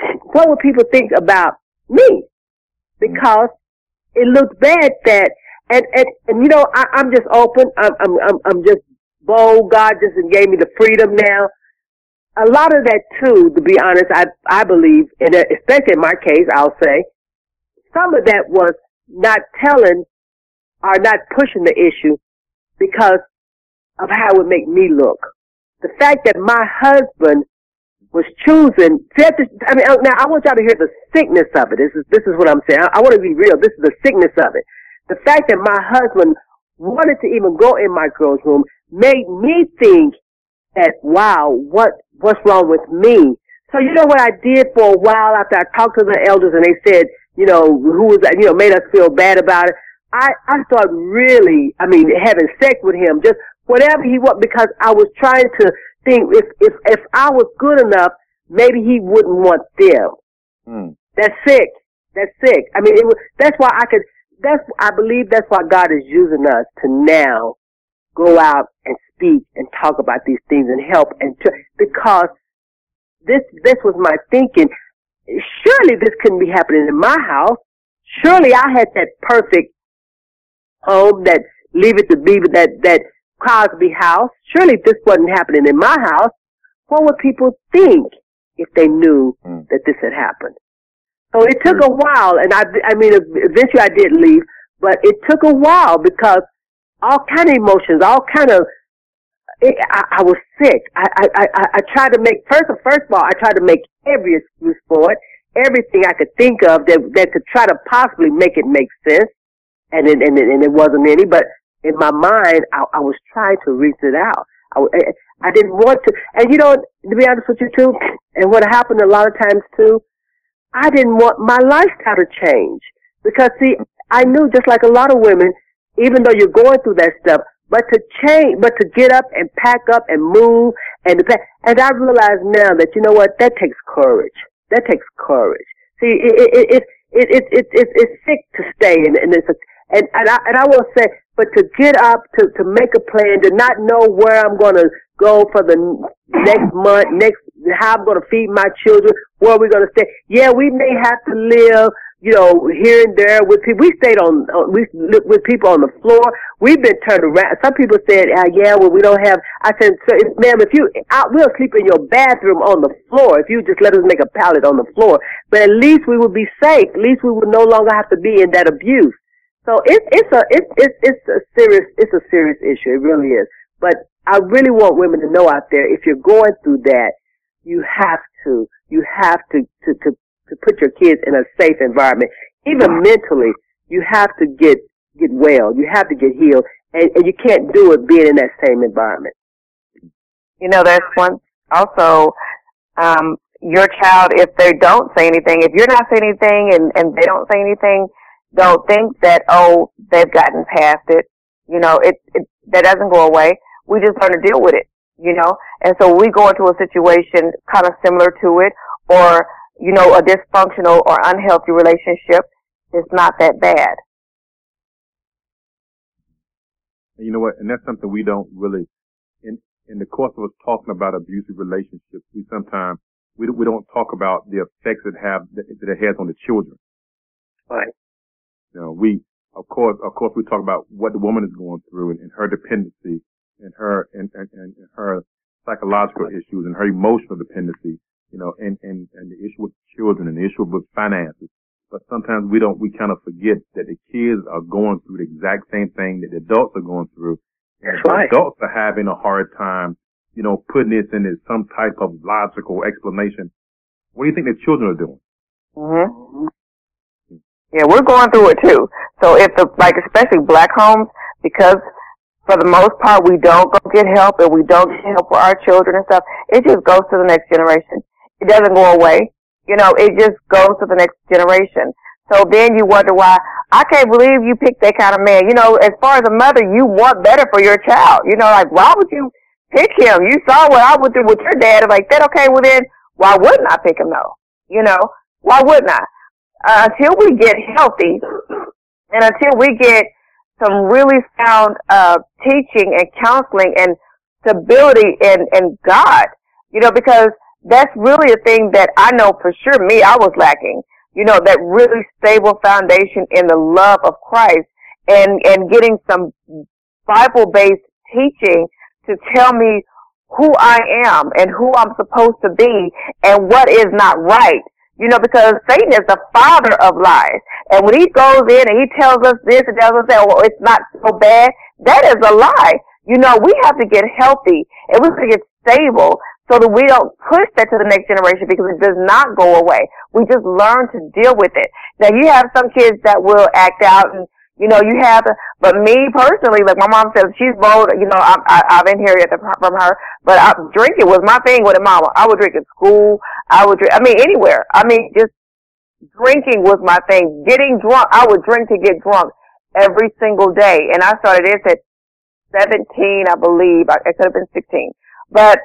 Speaker 9: what would people think about me? Because it looked bad that and and, and you know I, I'm just open. I'm I'm I'm, just bold. God just gave me the freedom now a lot of that too, to be honest, I I believe, and especially in my case, I'll say, some of that was not telling or not pushing the issue because of how it would make me look. The fact that my husband was choosing, I mean, now I want y'all to hear the sickness of it. This is, this is what I'm saying. I, I want to be real. This is the sickness of it. The fact that my husband wanted to even go in my girl's room made me think that, wow, what, what's wrong with me? So you know what I did for a while after I talked to the elders and they said, you know, who was, you know, made us feel bad about it. I, I started really, I mean, having sex with him, just whatever he want, because I was trying to think if, if, if I was good enough, maybe he wouldn't want them.
Speaker 3: Mm.
Speaker 9: That's sick. That's sick. I mean, it was, that's why I could, that's, I believe that's why God is using us to now go out and speak and talk about these things and help and tr- because this this was my thinking. Surely this couldn't be happening in my house. Surely I had that perfect home that leave it to be that that Cosby house. Surely this wasn't happening in my house. What would people think if they knew
Speaker 3: Mm.
Speaker 9: that this had happened? So it took a while, and I I mean eventually I did leave, but it took a while because all kind of emotions, all kind of it, I, I was sick. I, I, I, I tried to make, first, first of all, I tried to make every excuse for it, everything I could think of that, that could try to possibly make it make sense. And it, and it, and it wasn't any, but in my mind, I, I was trying to reason it out. I, eh, eh, I didn't want to, and you know, to be honest with you too, and what happened a lot of times too, I didn't want my lifestyle to change. Because see, I knew just like a lot of women, even though you're going through that stuff, but to change, but to get up and pack up and move and and I realize now that you know what that takes courage. That takes courage. See, it it it it it, it, it it's sick to stay and and it's a, and and I and I will say, but to get up to to make a plan to not know where I'm going to go for the next month, next how I'm going to feed my children, where we're going to stay. Yeah, we may have to live you know, here and there with people. We stayed on, uh, we lived with people on the floor. We've been turned around. Some people said, uh, yeah, well, we don't have, I said, so, if, ma'am, if you, I, we'll sleep in your bathroom on the floor if you just let us make a pallet on the floor. But at least we would be safe. At least we would no longer have to be in that abuse. So it's, it's a, it's, it's, it's a serious, it's a serious issue. It really is. But I really want women to know out there, if you're going through that, you have to, you have to, to, to to put your kids in a safe environment. Even mentally, you have to get get well. You have to get healed, and, and you can't do it being in that same environment.
Speaker 6: You know, that's one also. Um, your child, if they don't say anything, if you're not saying anything and, and they don't say anything, don't think that, oh, they've gotten past it. You know, it, it, that doesn't go away. We just learn to deal with it, you know? And so we go into a situation kind of similar to it or you know, a dysfunctional or unhealthy relationship It's not that bad.
Speaker 3: You know what? And that's something we don't really, in, in the course of us talking about abusive relationships, we sometimes, we, we don't talk about the effects it have, that it has on the children.
Speaker 9: Right.
Speaker 3: You know, we, of course, of course, we talk about what the woman is going through and, and her dependency and her, and, and, and her psychological issues and her emotional dependency you know, and, and, and the issue with children and the issue with finances. But sometimes we don't, we kind of forget that the kids are going through the exact same thing that the adults are going through.
Speaker 9: That's
Speaker 3: the
Speaker 9: right.
Speaker 3: Adults are having a hard time, you know, putting this into some type of logical explanation. What do you think the children are doing?
Speaker 6: hmm Yeah, we're going through it too. So if the, like especially black homes, because for the most part we don't go get help and we don't get help for our children and stuff, it just goes to the next generation. It doesn't go away. You know, it just goes to the next generation. So then you wonder why, I can't believe you picked that kind of man. You know, as far as a mother, you want better for your child. You know, like, why would you pick him? You saw what I went through with your dad. I'm like, that okay, well then, why wouldn't I pick him though? You know, why wouldn't I? Uh, until we get healthy and until we get some really sound, uh, teaching and counseling and stability in, in God, you know, because that's really a thing that I know for sure me, I was lacking. You know, that really stable foundation in the love of Christ and, and getting some Bible-based teaching to tell me who I am and who I'm supposed to be and what is not right. You know, because Satan is the father of lies. And when he goes in and he tells us this and tells us that, well, it's not so bad, that is a lie. You know, we have to get healthy and we have to get stable so that we don't push that to the next generation because it does not go away. We just learn to deal with it. Now you have some kids that will act out and you know, you have to, but me personally, like my mom says, she's bold, you know, I, I, I've inherited from her, but I, drinking was my thing with a mama. I would drink at school. I would drink, I mean, anywhere. I mean, just drinking was my thing. Getting drunk, I would drink to get drunk every single day. And I started this at 17, I believe. I, it could have been 16. But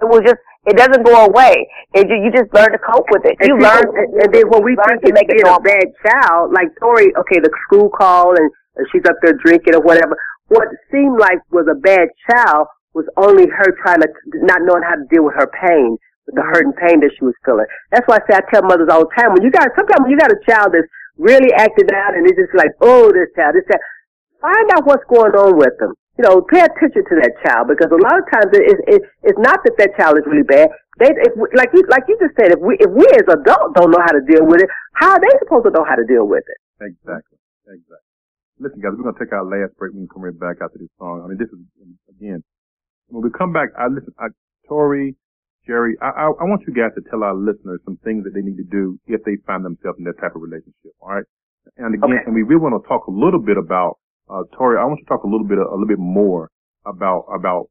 Speaker 6: it was just, it doesn't go away. It, you just learn to cope with it.
Speaker 9: And
Speaker 6: you
Speaker 9: see,
Speaker 6: learn,
Speaker 9: and, and then when we think it's
Speaker 6: make it
Speaker 9: a bad child, like Tori, okay, the school call and, and she's up there drinking or whatever. What seemed like was a bad child was only her trying to not knowing how to deal with her pain, with the hurt and pain that she was feeling. That's why I say I tell mothers all the time when you got sometimes when you got a child that's really acting out and it's just like oh this child this child, find out what's going on with them. You know, pay attention to that child because a lot of times it, it, it, it's not that that child is really bad. They, if we, like you, like you just said, if we, if we as adults don't know how to deal with it, how are they supposed to know how to deal with it?
Speaker 3: Exactly. Exactly. Listen, guys, we're gonna take our last break. We can come right back after this song. I mean, this is again. When we come back, I listen. I, Tori, Jerry, I, I, I want you guys to tell our listeners some things that they need to do if they find themselves in that type of relationship. All right. And again,
Speaker 9: Okay.
Speaker 3: and we really want to talk a little bit about uh, Tori. I want you to talk a little bit, a little bit more about about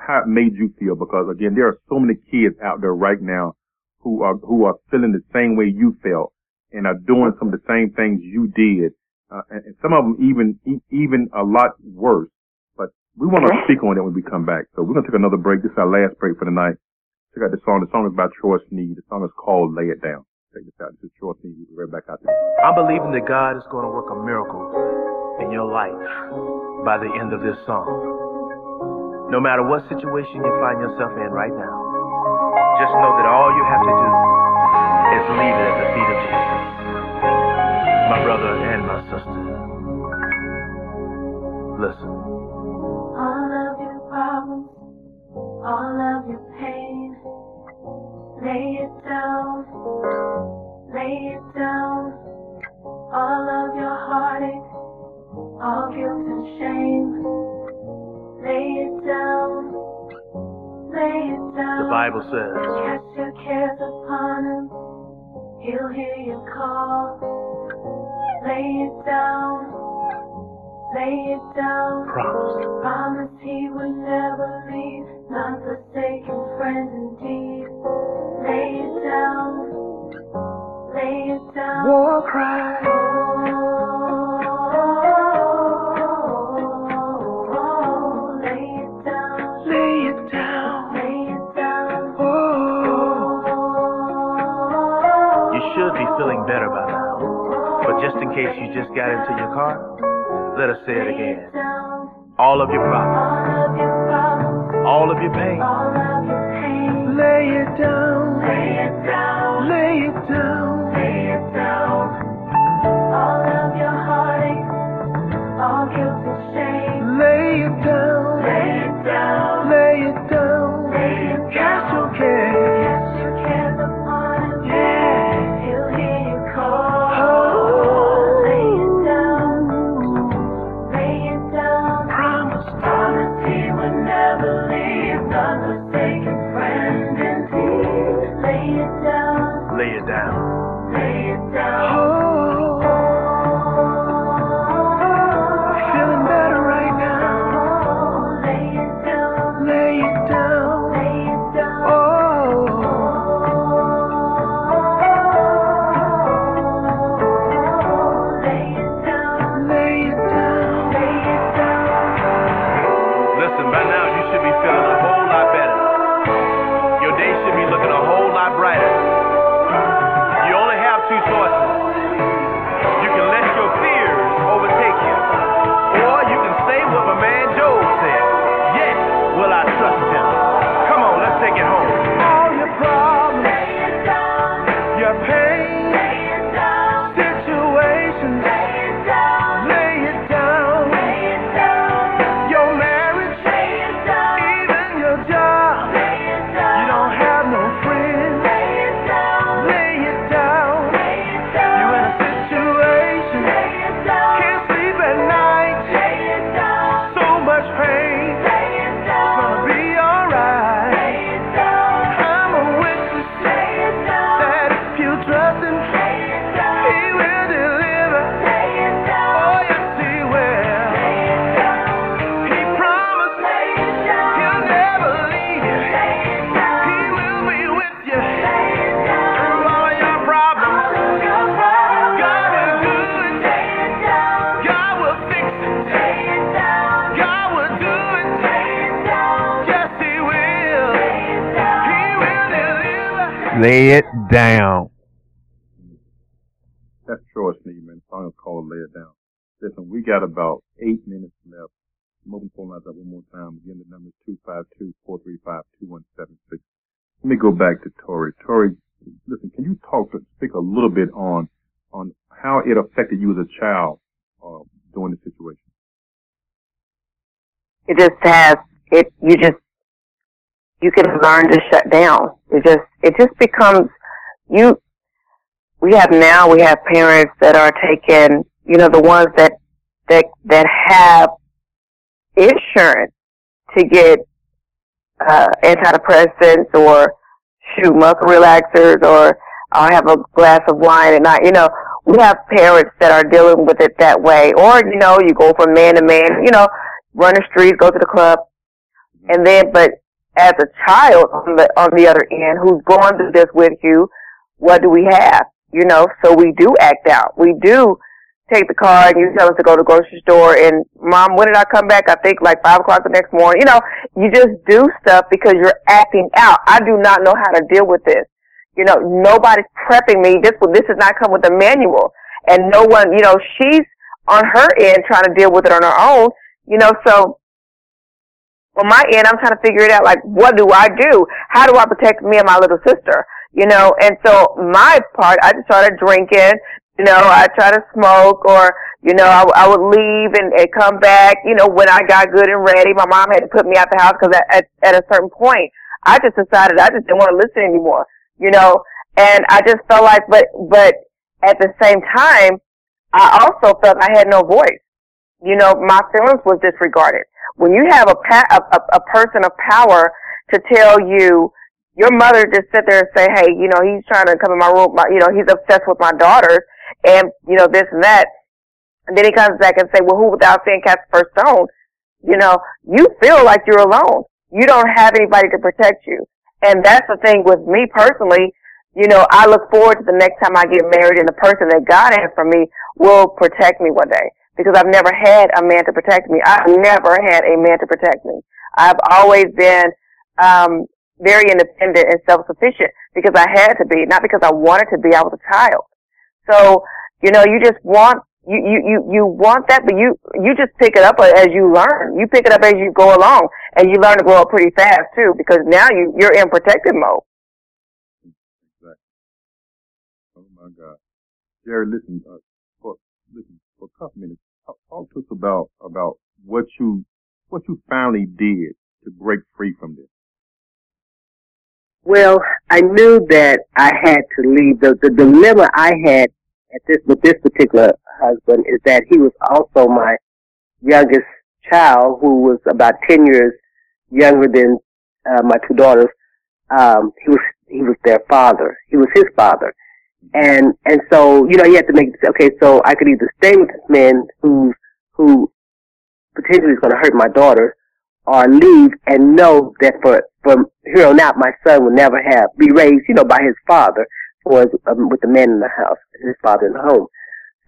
Speaker 3: how it made you feel because again, there are so many kids out there right now who are who are feeling the same way you felt and are doing some of the same things you did, uh, and, and some of them even e- even a lot worse. But we want to speak on that when we come back. So we're gonna take another break. This is our last break for the night. Check out the song. The song is by Troy Sneed. The song is called "Lay It Down." Check this out. This is Troy Sneed. We'll be right back out there.
Speaker 8: I'm believing that God is going to work a miracle in your life by the end of this song. No matter what situation you find yourself in right now, just know that all you have to do is leave it at the feet of Jesus. My brother and my sister. Listen.
Speaker 7: All of your problems, all of your pain, lay it down, lay it down. All of your heartache, all guilt and shame, lay it down, lay it down.
Speaker 8: The Bible says,
Speaker 7: Cast your cares upon him, he'll hear you call. Lay it down, lay it down.
Speaker 8: promised.
Speaker 7: Promise he would never leave, not forsaken friend indeed. Lay it down, lay it down.
Speaker 8: War cry. Just in case you just got into your car, let us say it again. All of your problems,
Speaker 7: all of your problems,
Speaker 8: all of your pain,
Speaker 7: all of your pain.
Speaker 8: lay it down.
Speaker 7: Lay it down.
Speaker 8: Lay it down.
Speaker 3: That's Troy Sneed, man. The song is called Lay It Down. Listen, we got about eight minutes left. I'm open phone lines up one more time. Again, the number is 252-435-2176. Let me go back to Tori. Tori, listen, can you talk to, speak a little bit on, on how it affected you as a child, uh, during the situation?
Speaker 6: It just has, it, you just, you can learn to shut down. It just, it just becomes, you, we have now, we have parents that are taking, you know, the ones that, that, that have insurance to get, uh, antidepressants or shoot muscle relaxers or I'll have a glass of wine at night. You know, we have parents that are dealing with it that way. Or, you know, you go from man to man, you know, run the streets, go to the club. And then, but as a child on the, on the other end who's going through this with you, what do we have? You know, so we do act out. We do take the car and you tell us to go to the grocery store and mom, when did I come back? I think like five o'clock the next morning. You know, you just do stuff because you're acting out. I do not know how to deal with this. You know, nobody's prepping me. This this has not come with a manual. And no one, you know, she's on her end trying to deal with it on her own. You know, so on my end, I'm trying to figure it out. Like, what do I do? How do I protect me and my little sister? You know, and so my part, I just started drinking, you know, I try to smoke or, you know, I, I would leave and, and come back, you know, when I got good and ready. My mom had to put me out the house because at, at, at a certain point, I just decided I just didn't want to listen anymore, you know, and I just felt like, but, but at the same time, I also felt I had no voice. You know, my feelings was disregarded. When you have a, pa- a, a, a person of power to tell you, your mother just sit there and say, hey, you know, he's trying to come in my room, my, you know, he's obsessed with my daughters and, you know, this and that. And then he comes back and say, well, who without saying cast the first stone? You know, you feel like you're alone. You don't have anybody to protect you. And that's the thing with me personally. You know, I look forward to the next time I get married and the person that God has for me will protect me one day. Because I've never had a man to protect me. I've never had a man to protect me. I've always been, um, very independent and self-sufficient because I had to be, not because I wanted to be. I was a child. So, you know, you just want, you, you, you, you want that, but you, you just pick it up as you learn. You pick it up as you go along and you learn to grow up pretty fast too because now you, you're in protective mode.
Speaker 3: Exactly. Oh my God. Jerry, listen, uh, for, listen, for a couple minutes, talk, to us about, about what you, what you finally did to break free from this.
Speaker 9: Well, I knew that I had to leave. The, the dilemma I had at this with this particular husband is that he was also my youngest child, who was about ten years younger than uh, my two daughters. Um, he was he was their father. He was his father, and and so you know you have to make okay. So I could either stay with this man who who potentially is going to hurt my daughter or leave and know that for from here on out my son will never have be raised, you know, by his father or um, with the man in the house, his father in the home.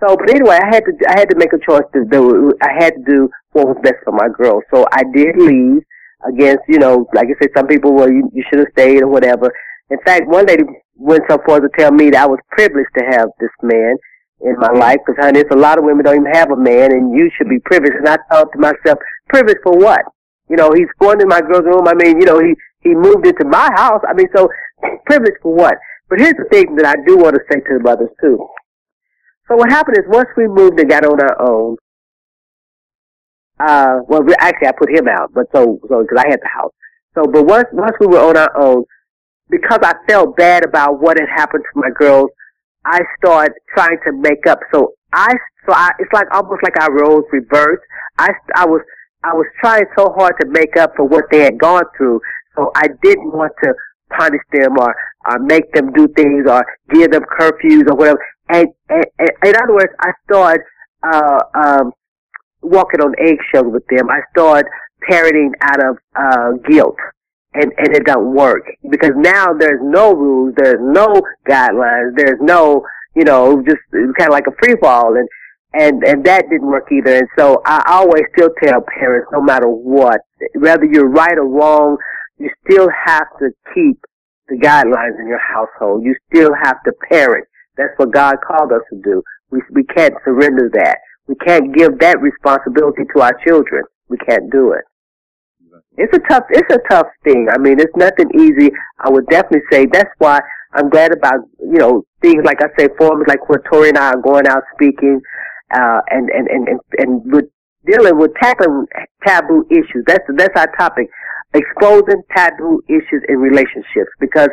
Speaker 9: So, but anyway, I had to I had to make a choice to do. I had to do what was best for my girl. So I did leave against, you know, like I said, some people well, you, you should have stayed or whatever. In fact, one lady went so far to tell me that I was privileged to have this man in my life because, honey, it's a lot of women don't even have a man, and you should be privileged. And I thought to myself, privileged for what? You know, he's going to my girl's room. I mean, you know, he, he moved into my house. I mean, so privileged for what? But here's the thing that I do want to say to the mothers too. So what happened is once we moved and got on our own, uh, well, actually I put him out, but so, so, cause I had the house. So, but once, once we were on our own, because I felt bad about what had happened to my girls, I started trying to make up. So I, so I, it's like almost like I rose reversed. I, I was, I was trying so hard to make up for what they had gone through, so I didn't want to punish them or, or make them do things or give them curfews or whatever. And, and, and in other words, I started uh, um, walking on eggshells with them. I started parroting out of uh, guilt. And, and it don't work because now there's no rules, there's no guidelines, there's no, you know, just kind of like a free fall. And and and that didn't work either. And so I always still tell parents, no matter what, whether you're right or wrong, you still have to keep the guidelines in your household. You still have to parent. That's what God called us to do. We, we can't surrender that. We can't give that responsibility to our children. We can't do it. It's a tough, it's a tough thing. I mean, it's nothing easy. I would definitely say that's why I'm glad about, you know, things like I say, forums like where Tori and I are going out speaking, uh, and, and, and, and, and we're dealing with tackling taboo issues. That's, that's our topic. Exposing taboo issues in relationships because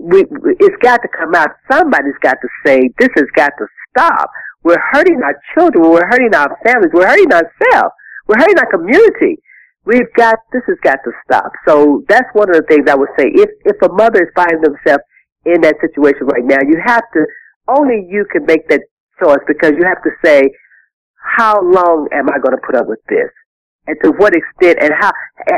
Speaker 9: we, it's got to come out. Somebody's got to say, this has got to stop. We're hurting our children. We're hurting our families. We're hurting ourselves. We're hurting our community. We've got, this has got to stop. So that's one of the things I would say. If, if a mother is finding themselves in that situation right now, you have to, only you can make that choice because you have to say, how long am I going to put up with this? And to what extent and how,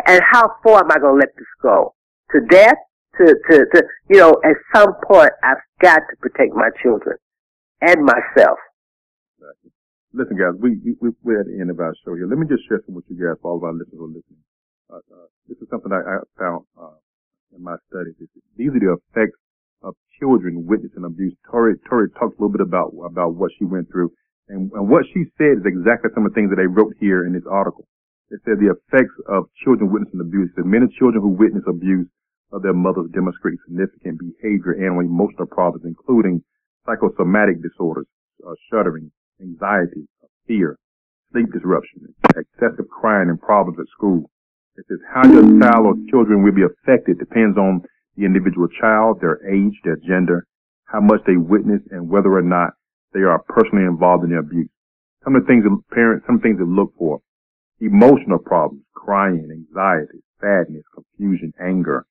Speaker 9: and how far am I going to let this go? To death? To, to, to, you know, at some point I've got to protect my children and myself.
Speaker 3: Listen, guys, we, we, we're at the end of our show here. Let me just share some with you guys all of our listeners are listening. Uh, uh, this is something I, I found, uh, in my studies. These are the effects of children witnessing abuse. Tori, Tori talked a little bit about, about what she went through. And, and what she said is exactly some of the things that they wrote here in this article. It said the effects of children witnessing abuse. Said many children who witness abuse of their mothers demonstrate significant behavior and emotional problems, including psychosomatic disorders, uh, shuddering, anxiety, fear, sleep disruption, excessive crying, and problems at school. It says how your child or children will be affected depends on the individual child, their age, their gender, how much they witness, and whether or not they are personally involved in the abuse. Some of the things that parents, some things to look for. Emotional problems, crying, anxiety, sadness, confusion, anger,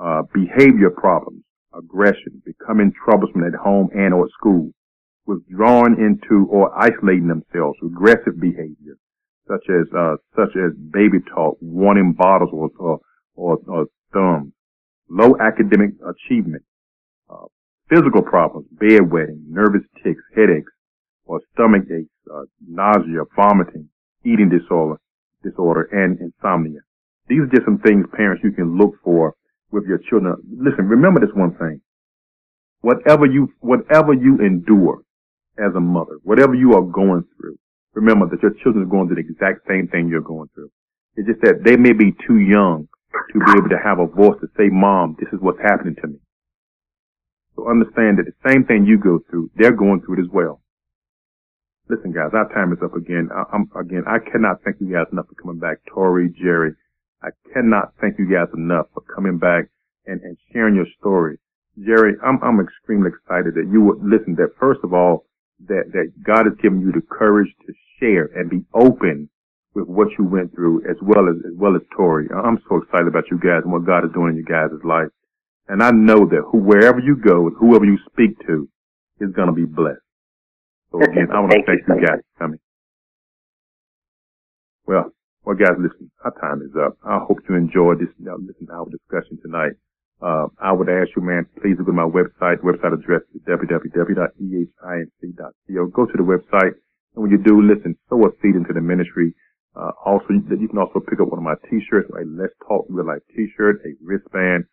Speaker 3: uh, behavior problems, aggression, becoming troublesome at home and or at school, withdrawing into or isolating themselves, aggressive behavior, such as uh, such as baby talk, wanting bottles or or, or, or thumbs, low academic achievement, uh, physical problems, bedwetting, nervous tics, headaches, or stomach aches, uh, nausea, vomiting, eating disorder, disorder, and insomnia. These are just some things, parents, you can look for with your children. Listen, remember this one thing. Whatever you, whatever you endure as a mother, whatever you are going through, remember that your children are going through the exact same thing you're going through. It's just that they may be too young to be able to have a voice to say, mom, this is what's happening to me. So understand that the same thing you go through, they're going through it as well. Listen guys, our time is up again. I, I'm, again, I cannot thank you guys enough for coming back. Tori, Jerry, I cannot thank you guys enough for coming back and, and sharing your story. Jerry, I'm, I'm extremely excited that you would listen that first of all, that, that God has given you the courage to share and be open with what you went through as well as, as well as Tori. I'm so excited about you guys and what God is doing in you guys' life. And I know that who, wherever you go and whoever you speak to is going to be blessed. So again, I want to thank, thank you guys for coming. Well, well, guys, listen, our time is up. I hope you enjoyed this, listen to our discussion tonight. Uh, I would ask you, man, please go to my website. Website address is www.ehinc.co. Go to the website, and when you do, listen, sow a seed into the ministry. Uh, also, you, you can also pick up one of my t-shirts, a Let's Talk Real Life t-shirt, a wristband,